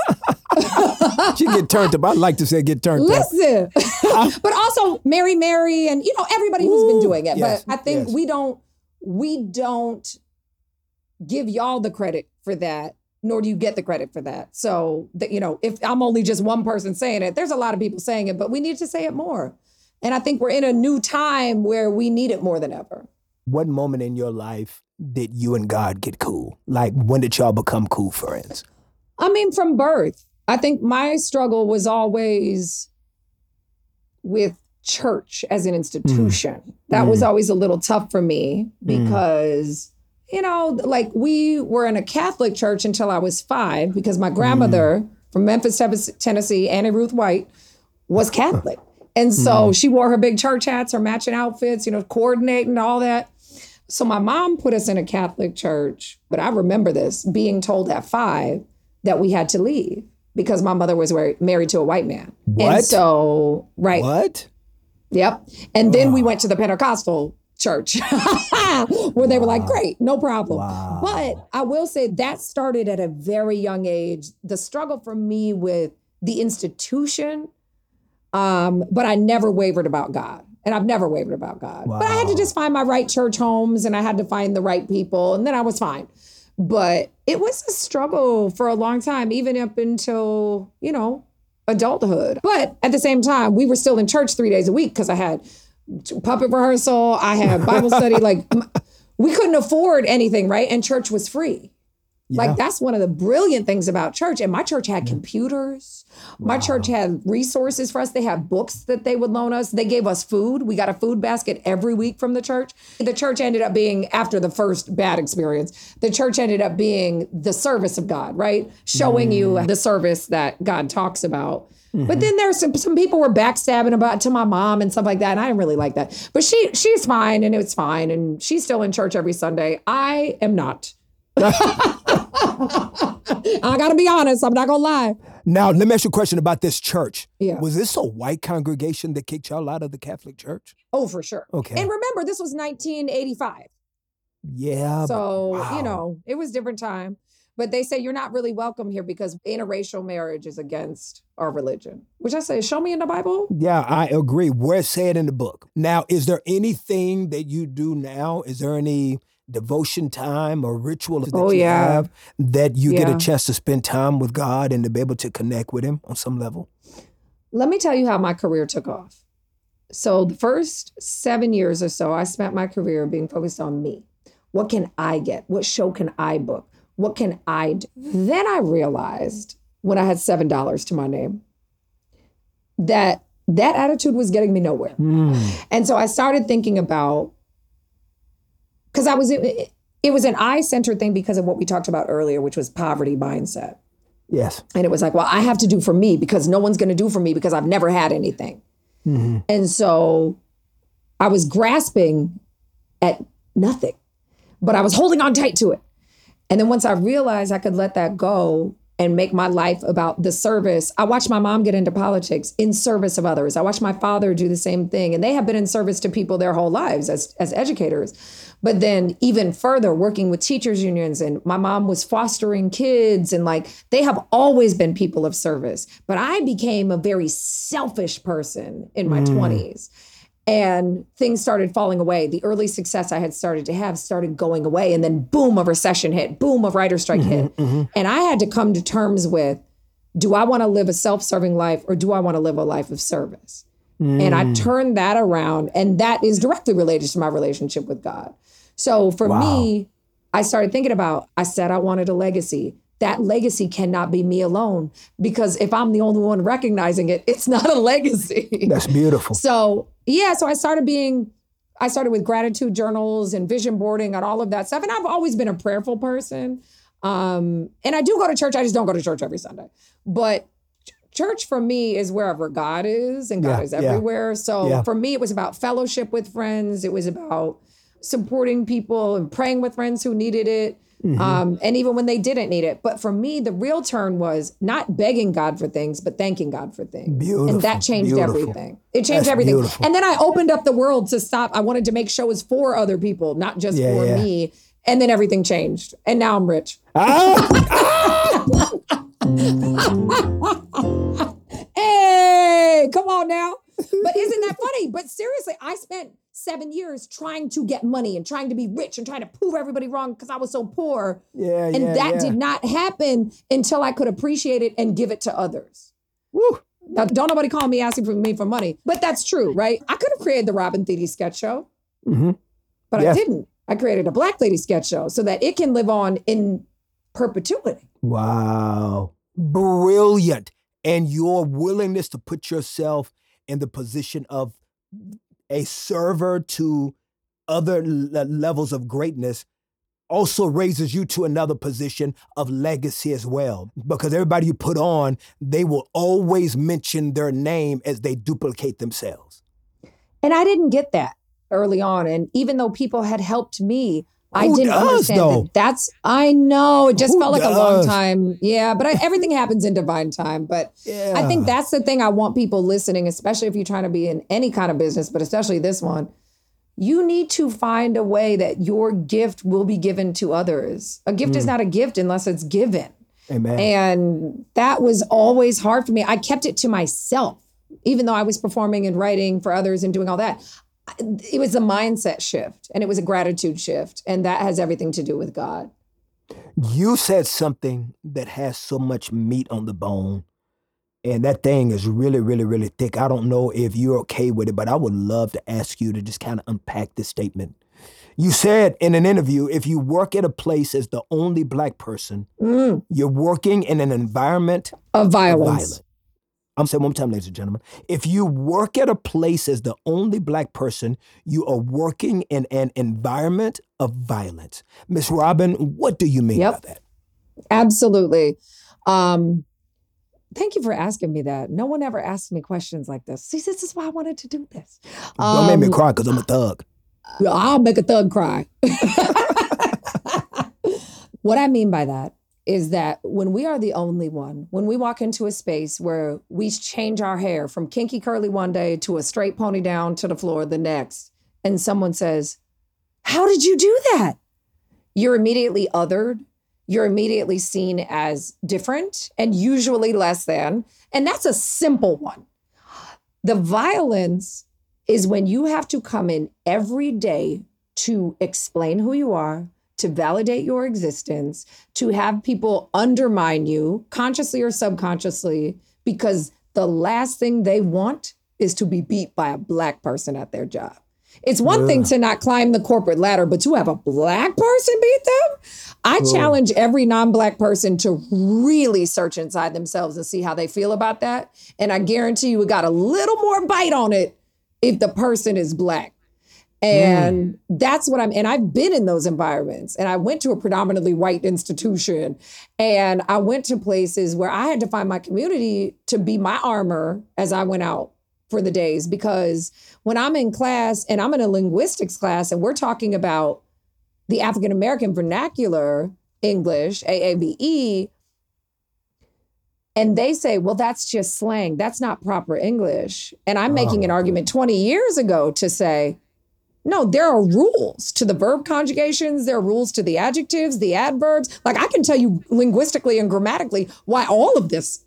She get turned up. I like to say get turned up. Listen, but also Mary Mary and you know everybody who's been doing it. yes, but I think yes. we don't we don't give y'all the credit for that, nor do you get the credit for that. So that you know, if I'm only just one person saying it, there's a lot of people saying it, but we need to say it more. And I think we're in a new time where we need it more than ever. What moment in your life did you and God get cool? Like when did y'all become cool friends? I mean, from birth, I think my struggle was always with church as an hmm. institution. That was hmm. always a little tough for me hmm. because, you know, like we were in a Catholic church until I was five because my grandmother from Memphis, Tennessee- Annie Ruth White, was Catholic. And so she wore her big church hats, her matching outfits, you know, coordinating all that. So my mom put us in a Catholic church, but I remember this being told at five that we had to leave because my mother was married to a white man. And What? so, right. What? Yep. And then we went to the Pentecostal church where they were like, great, no problem. Wow. But I will say that started at a very young age. The struggle for me with the institution, um, but I never wavered about God. And I've never wavered about God. But I had to just find my right church homes and I had to find the right people, and then I was fine. But it was a struggle for a long time, even up until, you know, adulthood. But at the same time, we were still in church three days a week because I had puppet rehearsal, I had Bible study. Like, we couldn't afford anything, right? And church was free. Yeah. Like that's one of the brilliant things about church. And my church had computers. My church had resources for us. They had books that they would loan us. They gave us food. We got a food basket every week from the church. The church ended up being after the first bad experience. The church ended up being the service of God, right? Showing you mm. the service that God talks about. But mm-hmm. then there's some some people were backstabbing about to my mom and stuff like that, and I didn't really like that. But she she's fine and it's fine, and she's still in church every Sunday. I am not. I gotta be honest. I'm not gonna lie. Now, let me ask you a question about this church. Yeah. Was this a white congregation that kicked y'all out of the Catholic Church? Oh, for sure. Okay. And remember, this was 1985, yeah. so wow. you know it was different time. But they say you're not really welcome here because interracial marriage is against our religion. Which I say, show me in the Bible. Yeah, I agree. Where said in the book. Now, is there anything that you do now? Is there any devotion time or ritual that Oh, you yeah. have that you get a chance to spend time with God and to be able to connect with Him on some level? Let me tell you how my career took off. So the first seven years or so, I spent my career being focused on me. What can I get? What show can I book? What can I do? Then I realized when I had $7 to my name that that attitude was getting me nowhere. Hmm. And so I started thinking about because I was it, it was an I centered thing because of what we talked about earlier, which was poverty mindset. Yes. And it was like, well, I have to do for me because no one's going to do for me because I've never had anything. Mm-hmm. And so I was grasping at nothing, but I was holding on tight to it. And then once I realized I could let that go and make my life about the service, I watched my mom get into politics in service of others. I watched my father do the same thing. And they have been in service to people their whole lives as, as educators. But then even further, working with teachers unions, and my mom was fostering kids, and like they have always been people of service. But I became a very selfish person in my mm. 20s and things started falling away. The early success I had started to have started going away. And then boom, a recession hit, boom, a writer strike mm-hmm, hit. Mm-hmm. And I had to come to terms with do I want to live a self serving life or do I want to live a life of service? And I turned that around. And that is directly related to my relationship with God. So for me, I started thinking about, I said I wanted a legacy. That legacy cannot be me alone because if I'm the only one recognizing it, it's not a legacy. That's beautiful. So yeah, so I started being, I started with gratitude journals and vision boarding and all of that stuff. And I've always been a prayerful person. Um, and I do go to church. I just don't go to church every Sunday. But church for me is wherever God is, and God Yeah, is yeah. everywhere. So Yeah. for me, it was about fellowship with friends. It was about supporting people and praying with friends who needed it. Mm-hmm. Um, and even when they didn't need it. But for me, the real turn was not begging God for things, but thanking God for things. Beautiful, And that changed beautiful. everything. It changed That's everything. beautiful. And then I opened up the world to stop. I wanted to make shows for other people, not just Yeah, for yeah. me. And then everything changed. And now I'm rich. Ah! Hey, come on now. But isn't that funny? But seriously, I spent seven years trying to get money and trying to be rich and trying to prove everybody wrong because I was so poor. Yeah, and yeah, that yeah. did not happen until I could appreciate it and give it to others. Woo. Now, don't nobody call me asking for me for money, but that's true, right? I could have created the Robin Thede sketch show, Mhm. but I didn't. I created a Black Lady sketch show so that it can live on in perpetuity. Wow. Brilliant. And your willingness to put yourself in the position of a server to other le- levels of greatness also raises you to another position of legacy as well. Because everybody you put on, they will always mention their name as they duplicate themselves. And I didn't get that early on. And even though people had helped me, I didn't does, understand though? that that's, I know, it just Who felt like a long time. Yeah, but I, everything happens in divine time. But I think that's the thing I want people listening, especially if you're trying to be in any kind of business, but especially this one. You need to find a way that your gift will be given to others. A gift Mm. is not a gift unless it's given. Amen. And that was always hard for me. I kept it to myself, even though I was performing and writing for others and doing all that. It was a mindset shift and it was a gratitude shift. And that has everything to do with God. You said something that has so much meat on the bone, and that thing is really, really, really thick. I don't know if you're okay with it, but I would love to ask you to just kind of unpack this statement. You said in an interview if you work at a place as the only black person, Mm, you're working in an environment of of violence. I'm saying one more time, ladies and gentlemen. If you work at a place as the only black person, you are working in an environment of violence. Miss Robin, what do you mean Yep. by that? Absolutely. Um, thank you for asking me that. No one ever asked me questions like this. See, this is why I wanted to do this. Don't make me Um, cry because I'm a thug. I'll make a thug cry. what I mean by that is that when we are the only one, when we walk into a space where we change our hair from kinky curly one day to a straight pony down to the floor the next, and someone says, How did you do that? You're immediately othered. You're immediately seen as different and usually less than. And that's a simple one. The violence is when you have to come in every day to explain who you are, to validate your existence, to have people undermine you, consciously or subconsciously, because the last thing they want is to be beat by a black person at their job. It's one thing to not climb the corporate ladder, but to have a black person beat them. I challenge every non-black person to really search inside themselves and see how they feel about that. And I guarantee you, it got a little more bite on it if the person is black. Mm. And that's what I'm, and I've been in those environments. And I went to a predominantly white institution. And I went to places where I had to find my community to be my armor as I went out for the days. Because when I'm in class and I'm in a linguistics class and we're talking about the African American vernacular English, AAVE, and they say, well, that's just slang. That's not proper English. And I'm making an oh. argument 20 years ago to say, no, there are rules to the verb conjugations, there are rules to the adjectives, the adverbs. Like I can tell you linguistically and grammatically why all of this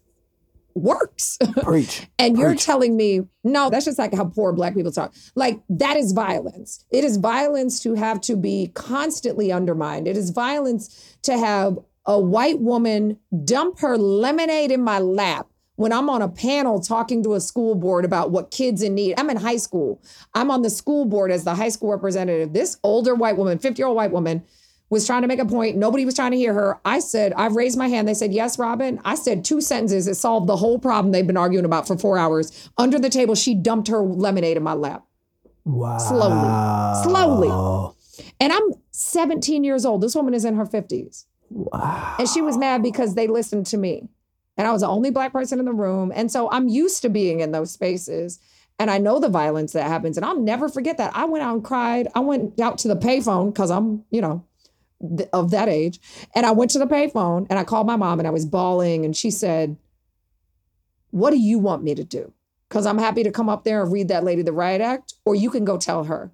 works. Preach. and you're telling me, no, that's just like how poor black people talk. Like that is violence. It is violence to have to be constantly undermined. It is violence to have a white woman dump her lemonade in my lap when I'm on a panel talking to a school board about what kids in need. I'm in high school. I'm on the school board as the high school representative. This older white woman, 50 year old white woman, was trying to make a point. Nobody was trying to hear her. I said, I've raised my hand. They said, Yes, Robin. I said two sentences. It solved the whole problem they've been arguing about for four hours. Under the table, she dumped her lemonade in my lap. Wow. Slowly. Slowly. And I'm 17 years old. This woman is in her 50s. Wow. And she was mad because they listened to me. And I was the only black person in the room. And so I'm used to being in those spaces. And I know the violence that happens. And I'll never forget that. I went out and cried. I went out to the payphone because I'm, you know, th- of that age. And I went to the payphone and I called my mom and I was bawling. And she said, What do you want me to do? Because I'm happy to come up there and read that lady the riot act, or you can go tell her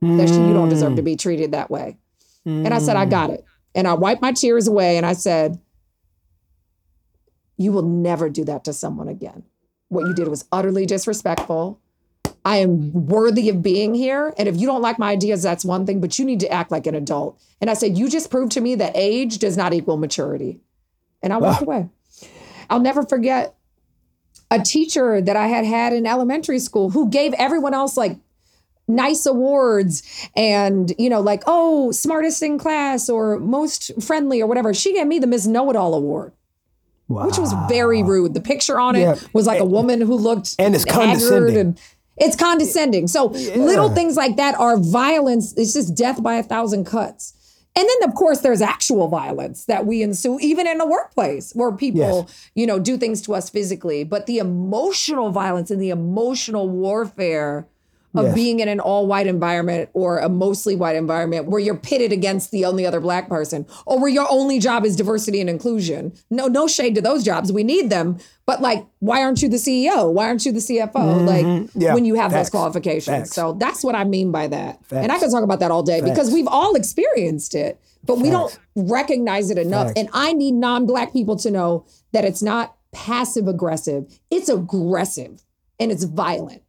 that she, you don't deserve to hmm. be treated that way. And I said, I hmm. got it. And I wiped my tears away and I said, You will never do that to someone again. What you did was utterly disrespectful. I am worthy of being here. And if you don't like my ideas, that's one thing, but you need to act like an adult. And I said, You just proved to me that age does not equal maturity. And I walked away. I'll never forget a teacher that I had had in elementary school who gave everyone else like nice awards and you know like oh smartest in class or most friendly or whatever she gave me the miss know-it-all award Wow. which was very rude. The picture on it Yeah. was like a woman who looked And it's condescending. and it's condescending. So little things like that are violence. It's just death by a thousand cuts. And then of course there's actual violence that we ensue even in the workplace where people you know do things to us physically. But the emotional violence and the emotional warfare of Yes. being in an all white environment or a mostly white environment where you're pitted against the only other black person or where your only job is diversity and inclusion. No, no shade to those jobs. We need them. But like, why aren't you the CEO? Why aren't you the CFO? Like Mm-hmm. Yeah. when you have Facts. those qualifications. Facts. So that's what I mean by that. And I Facts. could talk about that all day because we've all experienced it, but we don't recognize it enough. Facts. And I need non-black people to know that it's not passive aggressive. It's aggressive and it's violent.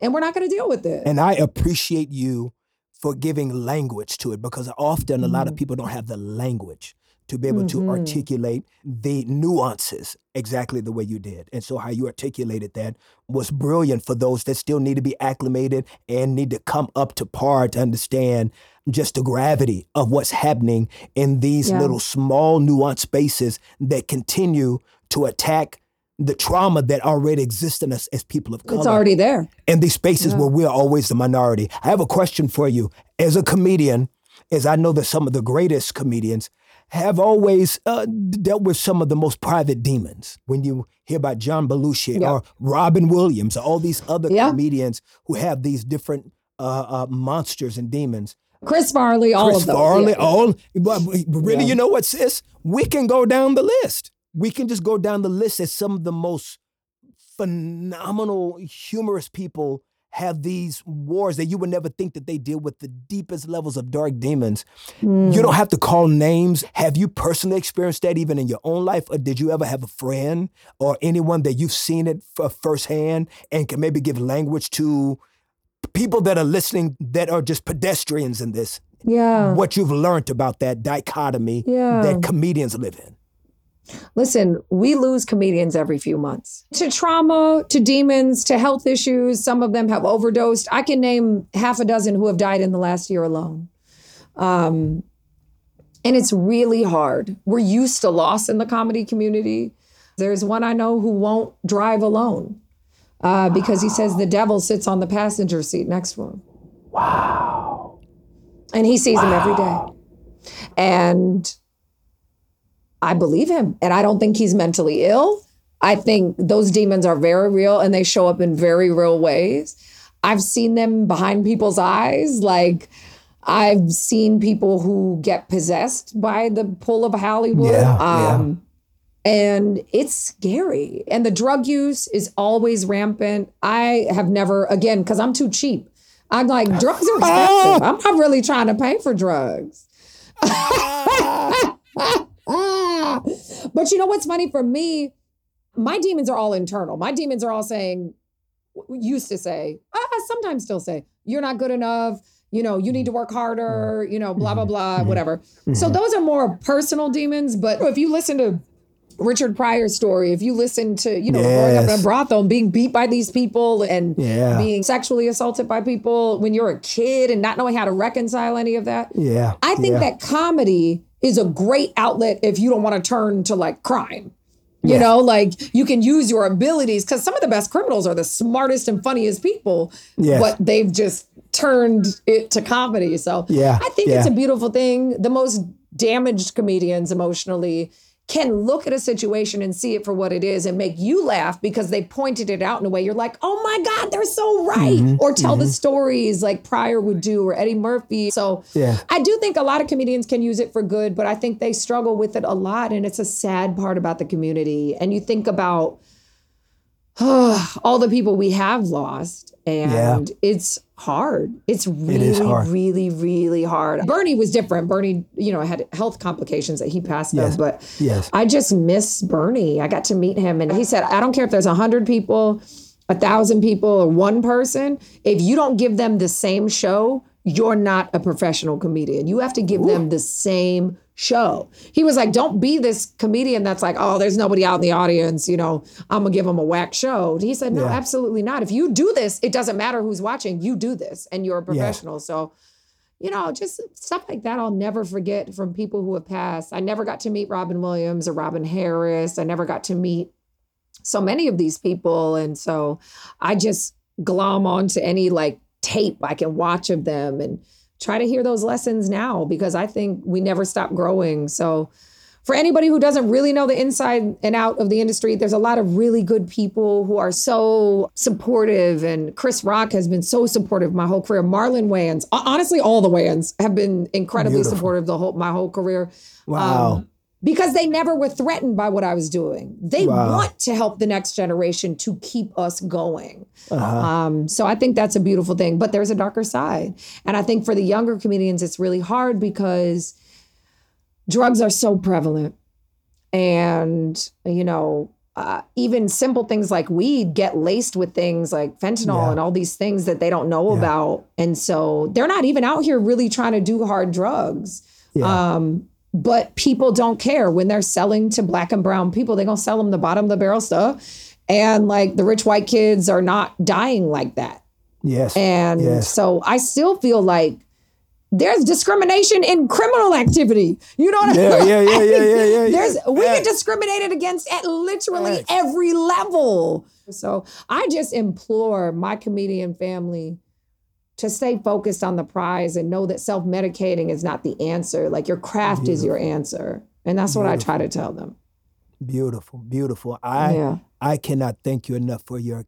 And we're not going to deal with it. And I appreciate you for giving language to it because often a lot of mm-hmm. people don't have the language to be able to mm-hmm. articulate the nuances exactly the way you did. And so how you articulated that was brilliant for those that still need to be acclimated and need to come up to par to understand just the gravity of what's happening in these Yeah. little small nuanced spaces that continue to attack the trauma that already exists in us as people of color It's already there. in these spaces where we're always the minority. I have a question for you. As a comedian, as I know that some of the greatest comedians have always uh, dealt with some of the most private demons. When you hear about John Belushi Yeah. or Robin Williams or all these other Yeah. comedians who have these different uh, uh, monsters and demons. Chris Farley, all Chris of those. Farley, yeah. all. But really, Yeah. you know what, sis? We can go down the list. We can just go down the list as some of the most phenomenal, humorous people have these wars that you would never think that they deal with the deepest levels of dark demons. Hmm. You don't have to call names. Have you personally experienced that even in your own life? Or did you ever have a friend or anyone that you've seen it firsthand and can maybe give language to people that are listening that are just pedestrians in this? Yeah. What you've learned about that dichotomy Yeah. that comedians live in. Listen, we lose comedians every few months to trauma, to demons, to health issues. Some of them have overdosed. I can name half a dozen who have died in the last year alone. Um, and it's really hard. We're used to loss in the comedy community. There's one I know who won't drive alone uh, because he says the devil sits on the passenger seat next to him. Wow. And he sees him every day. And I believe him. And I don't think he's mentally ill. I think those demons are very real and they show up in very real ways. I've seen them behind people's eyes. Like, I've seen people who get possessed by the pull of Hollywood. Yeah, um, And it's scary. And the drug use is always rampant. I have never, again, because I'm too cheap. I'm like, drugs are expensive. I'm not really trying to pay for drugs. but you know what's funny for me? My demons are all internal. My demons are all saying, used to say, I sometimes still say, you're not good enough. You know, you need to work harder, you know, blah, blah, mm-hmm. blah, mm-hmm. whatever. Mm-hmm. So those are more personal demons. But if you listen to Richard Pryor's story, if you listen to, you know, growing up in a brothel and being beat by these people and Yeah. being sexually assaulted by people when you're a kid and not knowing how to reconcile any of that. Yeah. I think yeah. that comedy is a great outlet if you don't want to turn to like crime. You know, like you can use your abilities because some of the best criminals are the smartest and funniest people, Yes. but they've just turned it to comedy. So Yeah, I think it's a beautiful thing. The most damaged comedians emotionally can look at a situation and see it for what it is and make you laugh because they pointed it out in a way you're like, oh my God, they're so right. Mm-hmm, Or tell the stories like Pryor would do or Eddie Murphy. So Yeah. I do think a lot of comedians can use it for good, but I think they struggle with it a lot. And it's a sad part about the community. And you think about all the people we have lost, and it's hard. It's really, is hard. really, really hard. Bernie was different. Bernie, you know, had health complications that he passed Yes. but Yes. I just miss Bernie. I got to meet him, and he said, I don't care if there's a hundred people, a thousand people, or one person. If you don't give them the same show, you're not a professional comedian. You have to give them the same show. He was like, don't be this comedian that's like, oh, there's nobody out in the audience. You know, I'm gonna give them a whack show. He said, no, Yeah. absolutely not. If you do this, it doesn't matter who's watching. You do this, and you're a professional. So you know, just stuff like that I'll never forget from people who have passed. I never got to meet Robin Williams or Robin Harris. I never got to meet so many of these people. And so I just glom onto any like tape I can watch of them and try to hear those lessons now because I think we never stop growing. So for anybody who doesn't really know the inside and out of the industry, there's a lot of really good people who are so supportive. And Chris Rock has been so supportive my whole career. Marlon Wayans, honestly, all the Wayans have been incredibly Beautiful. supportive the whole my whole career. Wow. Um, because they never were threatened by what I was doing. They Wow. want to help the next generation to keep us going. Uh-huh. Um, so I think that's a beautiful thing. But there's a darker side. And I think for the younger comedians, it's really hard because drugs are so prevalent. And, you know, uh, even simple things like weed get laced with things like fentanyl Yeah. and all these things that they don't know about. And so they're not even out here really trying to do hard drugs. Yeah. Um, but people don't care when they're selling to black and brown people. They're gonna sell them the bottom of the barrel stuff, and like the rich white kids are not dying like that. yes. And Yes. so I still feel like there's discrimination in criminal activity. You know what Yeah, I mean? yeah, yeah, yeah, yeah, yeah, yeah. There's we get discriminated against at literally every level. So I just implore my comedian family to stay focused on the prize and know that self-medicating is not the answer. Like your craft is your answer. And that's what I try to tell them. Beautiful, beautiful. I Yeah. I cannot thank you enough for your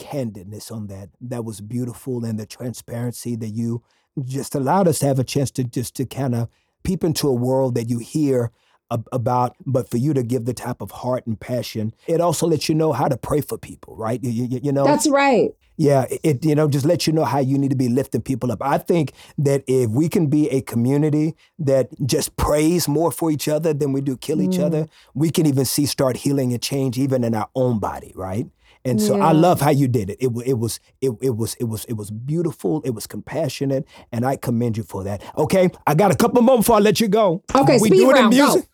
candidness on that. That was beautiful and the transparency that you just allowed us to have a chance to just to kind of peep into a world that you hear ab- about, but for you to give the type of heart and passion, it also lets you know how to pray for people, right? You, you, you know, That's right. yeah, it you know just let you know how you need to be lifting people up. I think that if we can be a community that just prays more for each other than we do kill each other, mm. we can even see start healing and change even in our own body, right? And so I love how you did it. It it was it, it was it was it was beautiful. It was compassionate, and I commend you for that. Okay, I got a couple more before I let you go. Okay, we speed doing the Music? go.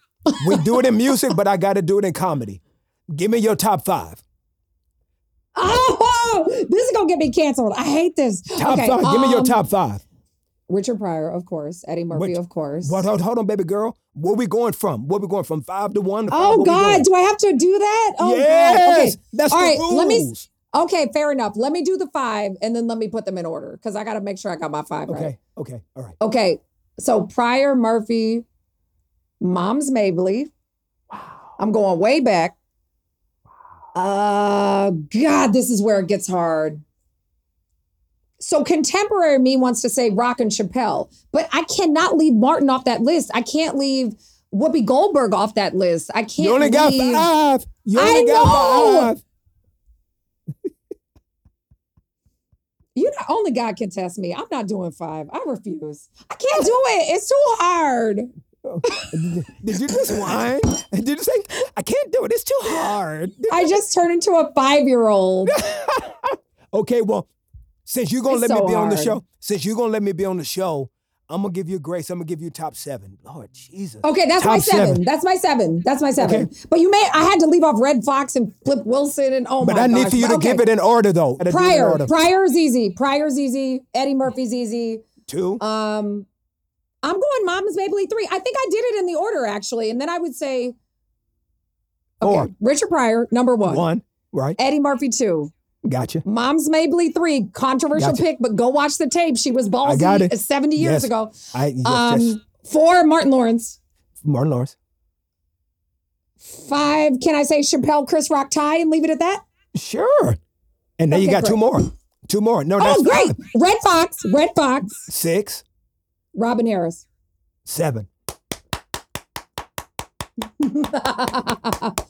We do it in music, but I got to do it in comedy. Give me your top five. Oh, this is gonna get me canceled. I hate this. Top Okay, five. Give me your um, top five. Richard Pryor, of course. Eddie Murphy, Which- of course. What, hold, hold on, baby girl. Where we going from? Where we going from? Five to one? To five? Oh God, do I have to do that? Oh yes, God. Okay. that's All the right, rules. let me Okay, fair enough. Let me do the five and then let me put them in order because I gotta make sure I got my five Okay, right. okay, all right. Okay. So Pryor, Murphy, Moms Mabley. Wow. I'm going way back. Uh God, this is where it gets hard. So contemporary me wants to say Rock and Chappelle, but I cannot leave Martin off that list. I can't leave Whoopi Goldberg off that list. I can't. You only got five. You I got know. five. You only God can test me. I'm not doing five. I refuse. I can't do it. It's too hard. Did you just whine? Did you say, I can't do it? It's too hard. I just turned into a five year old. Okay, well, since you're gonna It's let so me be on the show, since you're gonna let me be on the show, I'm gonna give you grace. I'm gonna give you top seven. Lord Jesus. Okay, that's Top my seven. seven. That's my seven. That's my seven. Okay. But you may I had to leave off Redd Foxx and Flip Wilson and oh But my But I need gosh. for you to okay. give it in order, though. Gotta do it in Pryor. order. Pryor's easy. Pryor's easy. Eddie Murphy's easy. Two. Um, I'm going Moms Mabley three. I think I did it in the order actually, and then I would say, okay, Four. Richard Pryor number one, One. Right. Eddie Murphy two, Gotcha. Moms Mabley three. Controversial Gotcha. pick, but go watch the tape. She was ballsy got it. 70 years Yes. ago. I yes, Um, yes. four Martin Lawrence. Martin Lawrence. Five. Can I say Chappelle, Chris Rock tie and leave it at that? Sure. And then you Okay, got two more. Two more. No, that's oh, great. Redd Foxx. Redd Foxx. Six. Robin Harris. Seven.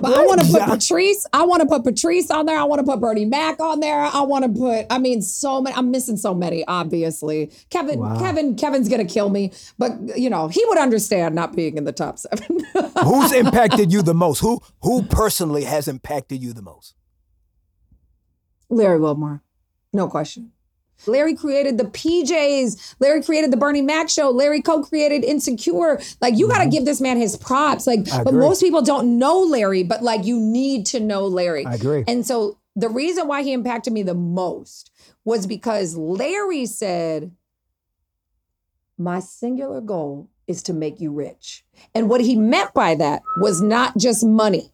But I want to put. Patrice. I want to put Patrice on there. I want to put Bernie Mac on there. I want to put. I mean, so many. I'm missing so many. Obviously, Kevin. Wow. Kevin. Kevin's gonna kill me. But you know, he would understand not being in the top seven. Who's impacted you the most? Who who personally has impacted you the most? Larry Wilmore, no question. Larry created the PJs. Larry created the Bernie Mac show. Larry co-created Insecure. Like you got to give this man his props. Like, Mm-hmm. I but agree. most people don't know Larry, but like you need to know Larry. I agree. And so the reason why he impacted me the most was because Larry said, "My singular goal is to make you rich." And what he meant by that was not just money.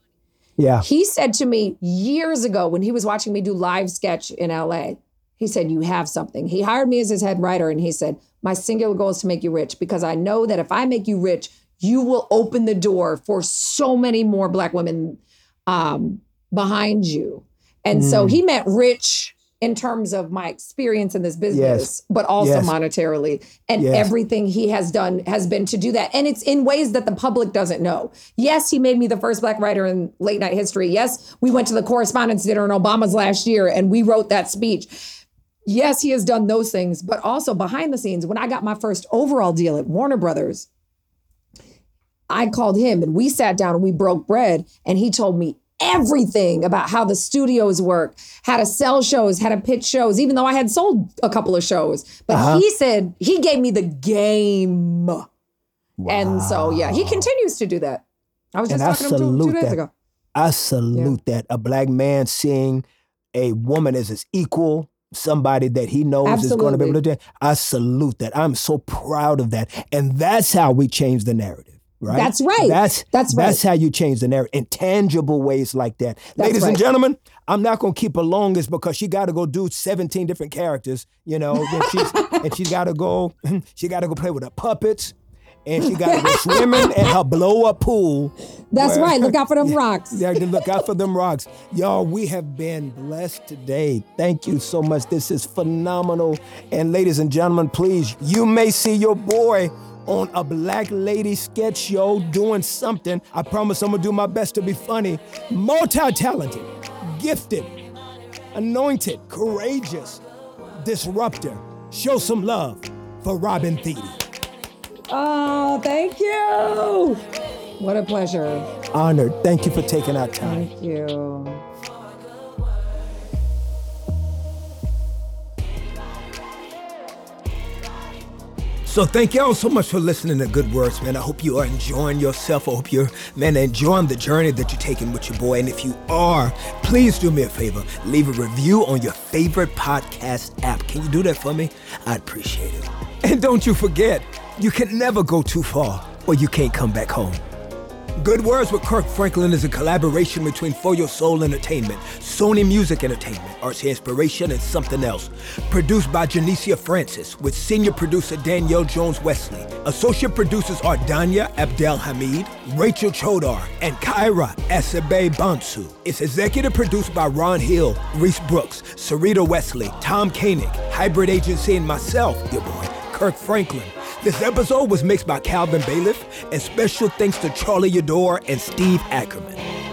Yeah. He said to me years ago when he was watching me do live sketch in LA, he said, You have something. He hired me as his head writer and he said, My singular goal is to make you rich because I know that if I make you rich, you will open the door for so many more Black women um, behind you. And Mm. so he meant rich in terms of my experience in this business, Yes. but also Yes. monetarily. And Yes. everything he has done has been to do that. And it's in ways that the public doesn't know. Yes, he made me the first black writer in late night history. Yes, we went to the correspondence dinner in Obama's last year and we wrote that speech. Yes, he has done those things, but also behind the scenes, when I got my first overall deal at Warner Brothers, I called him and we sat down and we broke bread and he told me everything about how the studios work, how to sell shows, how to pitch shows, even though I had sold a couple of shows. But uh-huh. he said he gave me the game. Wow. And so, yeah, he continues to do that. I was just And I talking to him two, two days ago. I salute that. A black man seeing a woman as his equal, somebody that he knows is going to be able to do. I salute that. I'm so proud of that. And that's how we change the narrative. Right? That's right. That's That's That's how you change the narrative in tangible ways like that. Ladies and gentlemen, I'm not gonna keep her longest because she got to go do 17 different characters. You know, and she's, and she's got to go. She got to go play with her puppets, and she got to go swimming in her blow up pool. That's where- right. Look out for them rocks. yeah, look out for them rocks. Y'all, we have been blessed today. Thank you so much. This is phenomenal. And ladies and gentlemen, please, you may see your boy on a black lady sketch show doing something. I promise I'm gonna do my best to be funny. Multi-talented, gifted, anointed, courageous, disruptor. Show some love for Robin Thede. Oh, thank you. What a pleasure. Honored. Thank you for taking our time. Thank you. So thank y'all so much for listening to Good Words, man. I hope you are enjoying yourself. I hope you're, man, enjoying the journey that you're taking with your boy. And if you are, please do me a favor. Leave a review on your favorite podcast app. Can you do that for me? I'd appreciate it. And don't you forget, you can never go too far or you can't come back home. Good Words with Kirk Franklin is a collaboration between For Your Soul Entertainment, Sony Music Entertainment, RC Inspiration, and something else. Produced by Janicia Francis, with senior producer Danielle Jones Wesley. Associate producers are Danya Abdel Hamid, Rachel Chodar, and Kyra Asabe Bansu. It's executive produced by Ron Hill, Reese Brooks, Sarita Wesley, Tom Koenig, Hybrid Agency, and myself, your boy, Kirk Franklin. This episode was mixed by Calvin Bailiff, and special thanks to Charlie Yador and Steve Ackerman.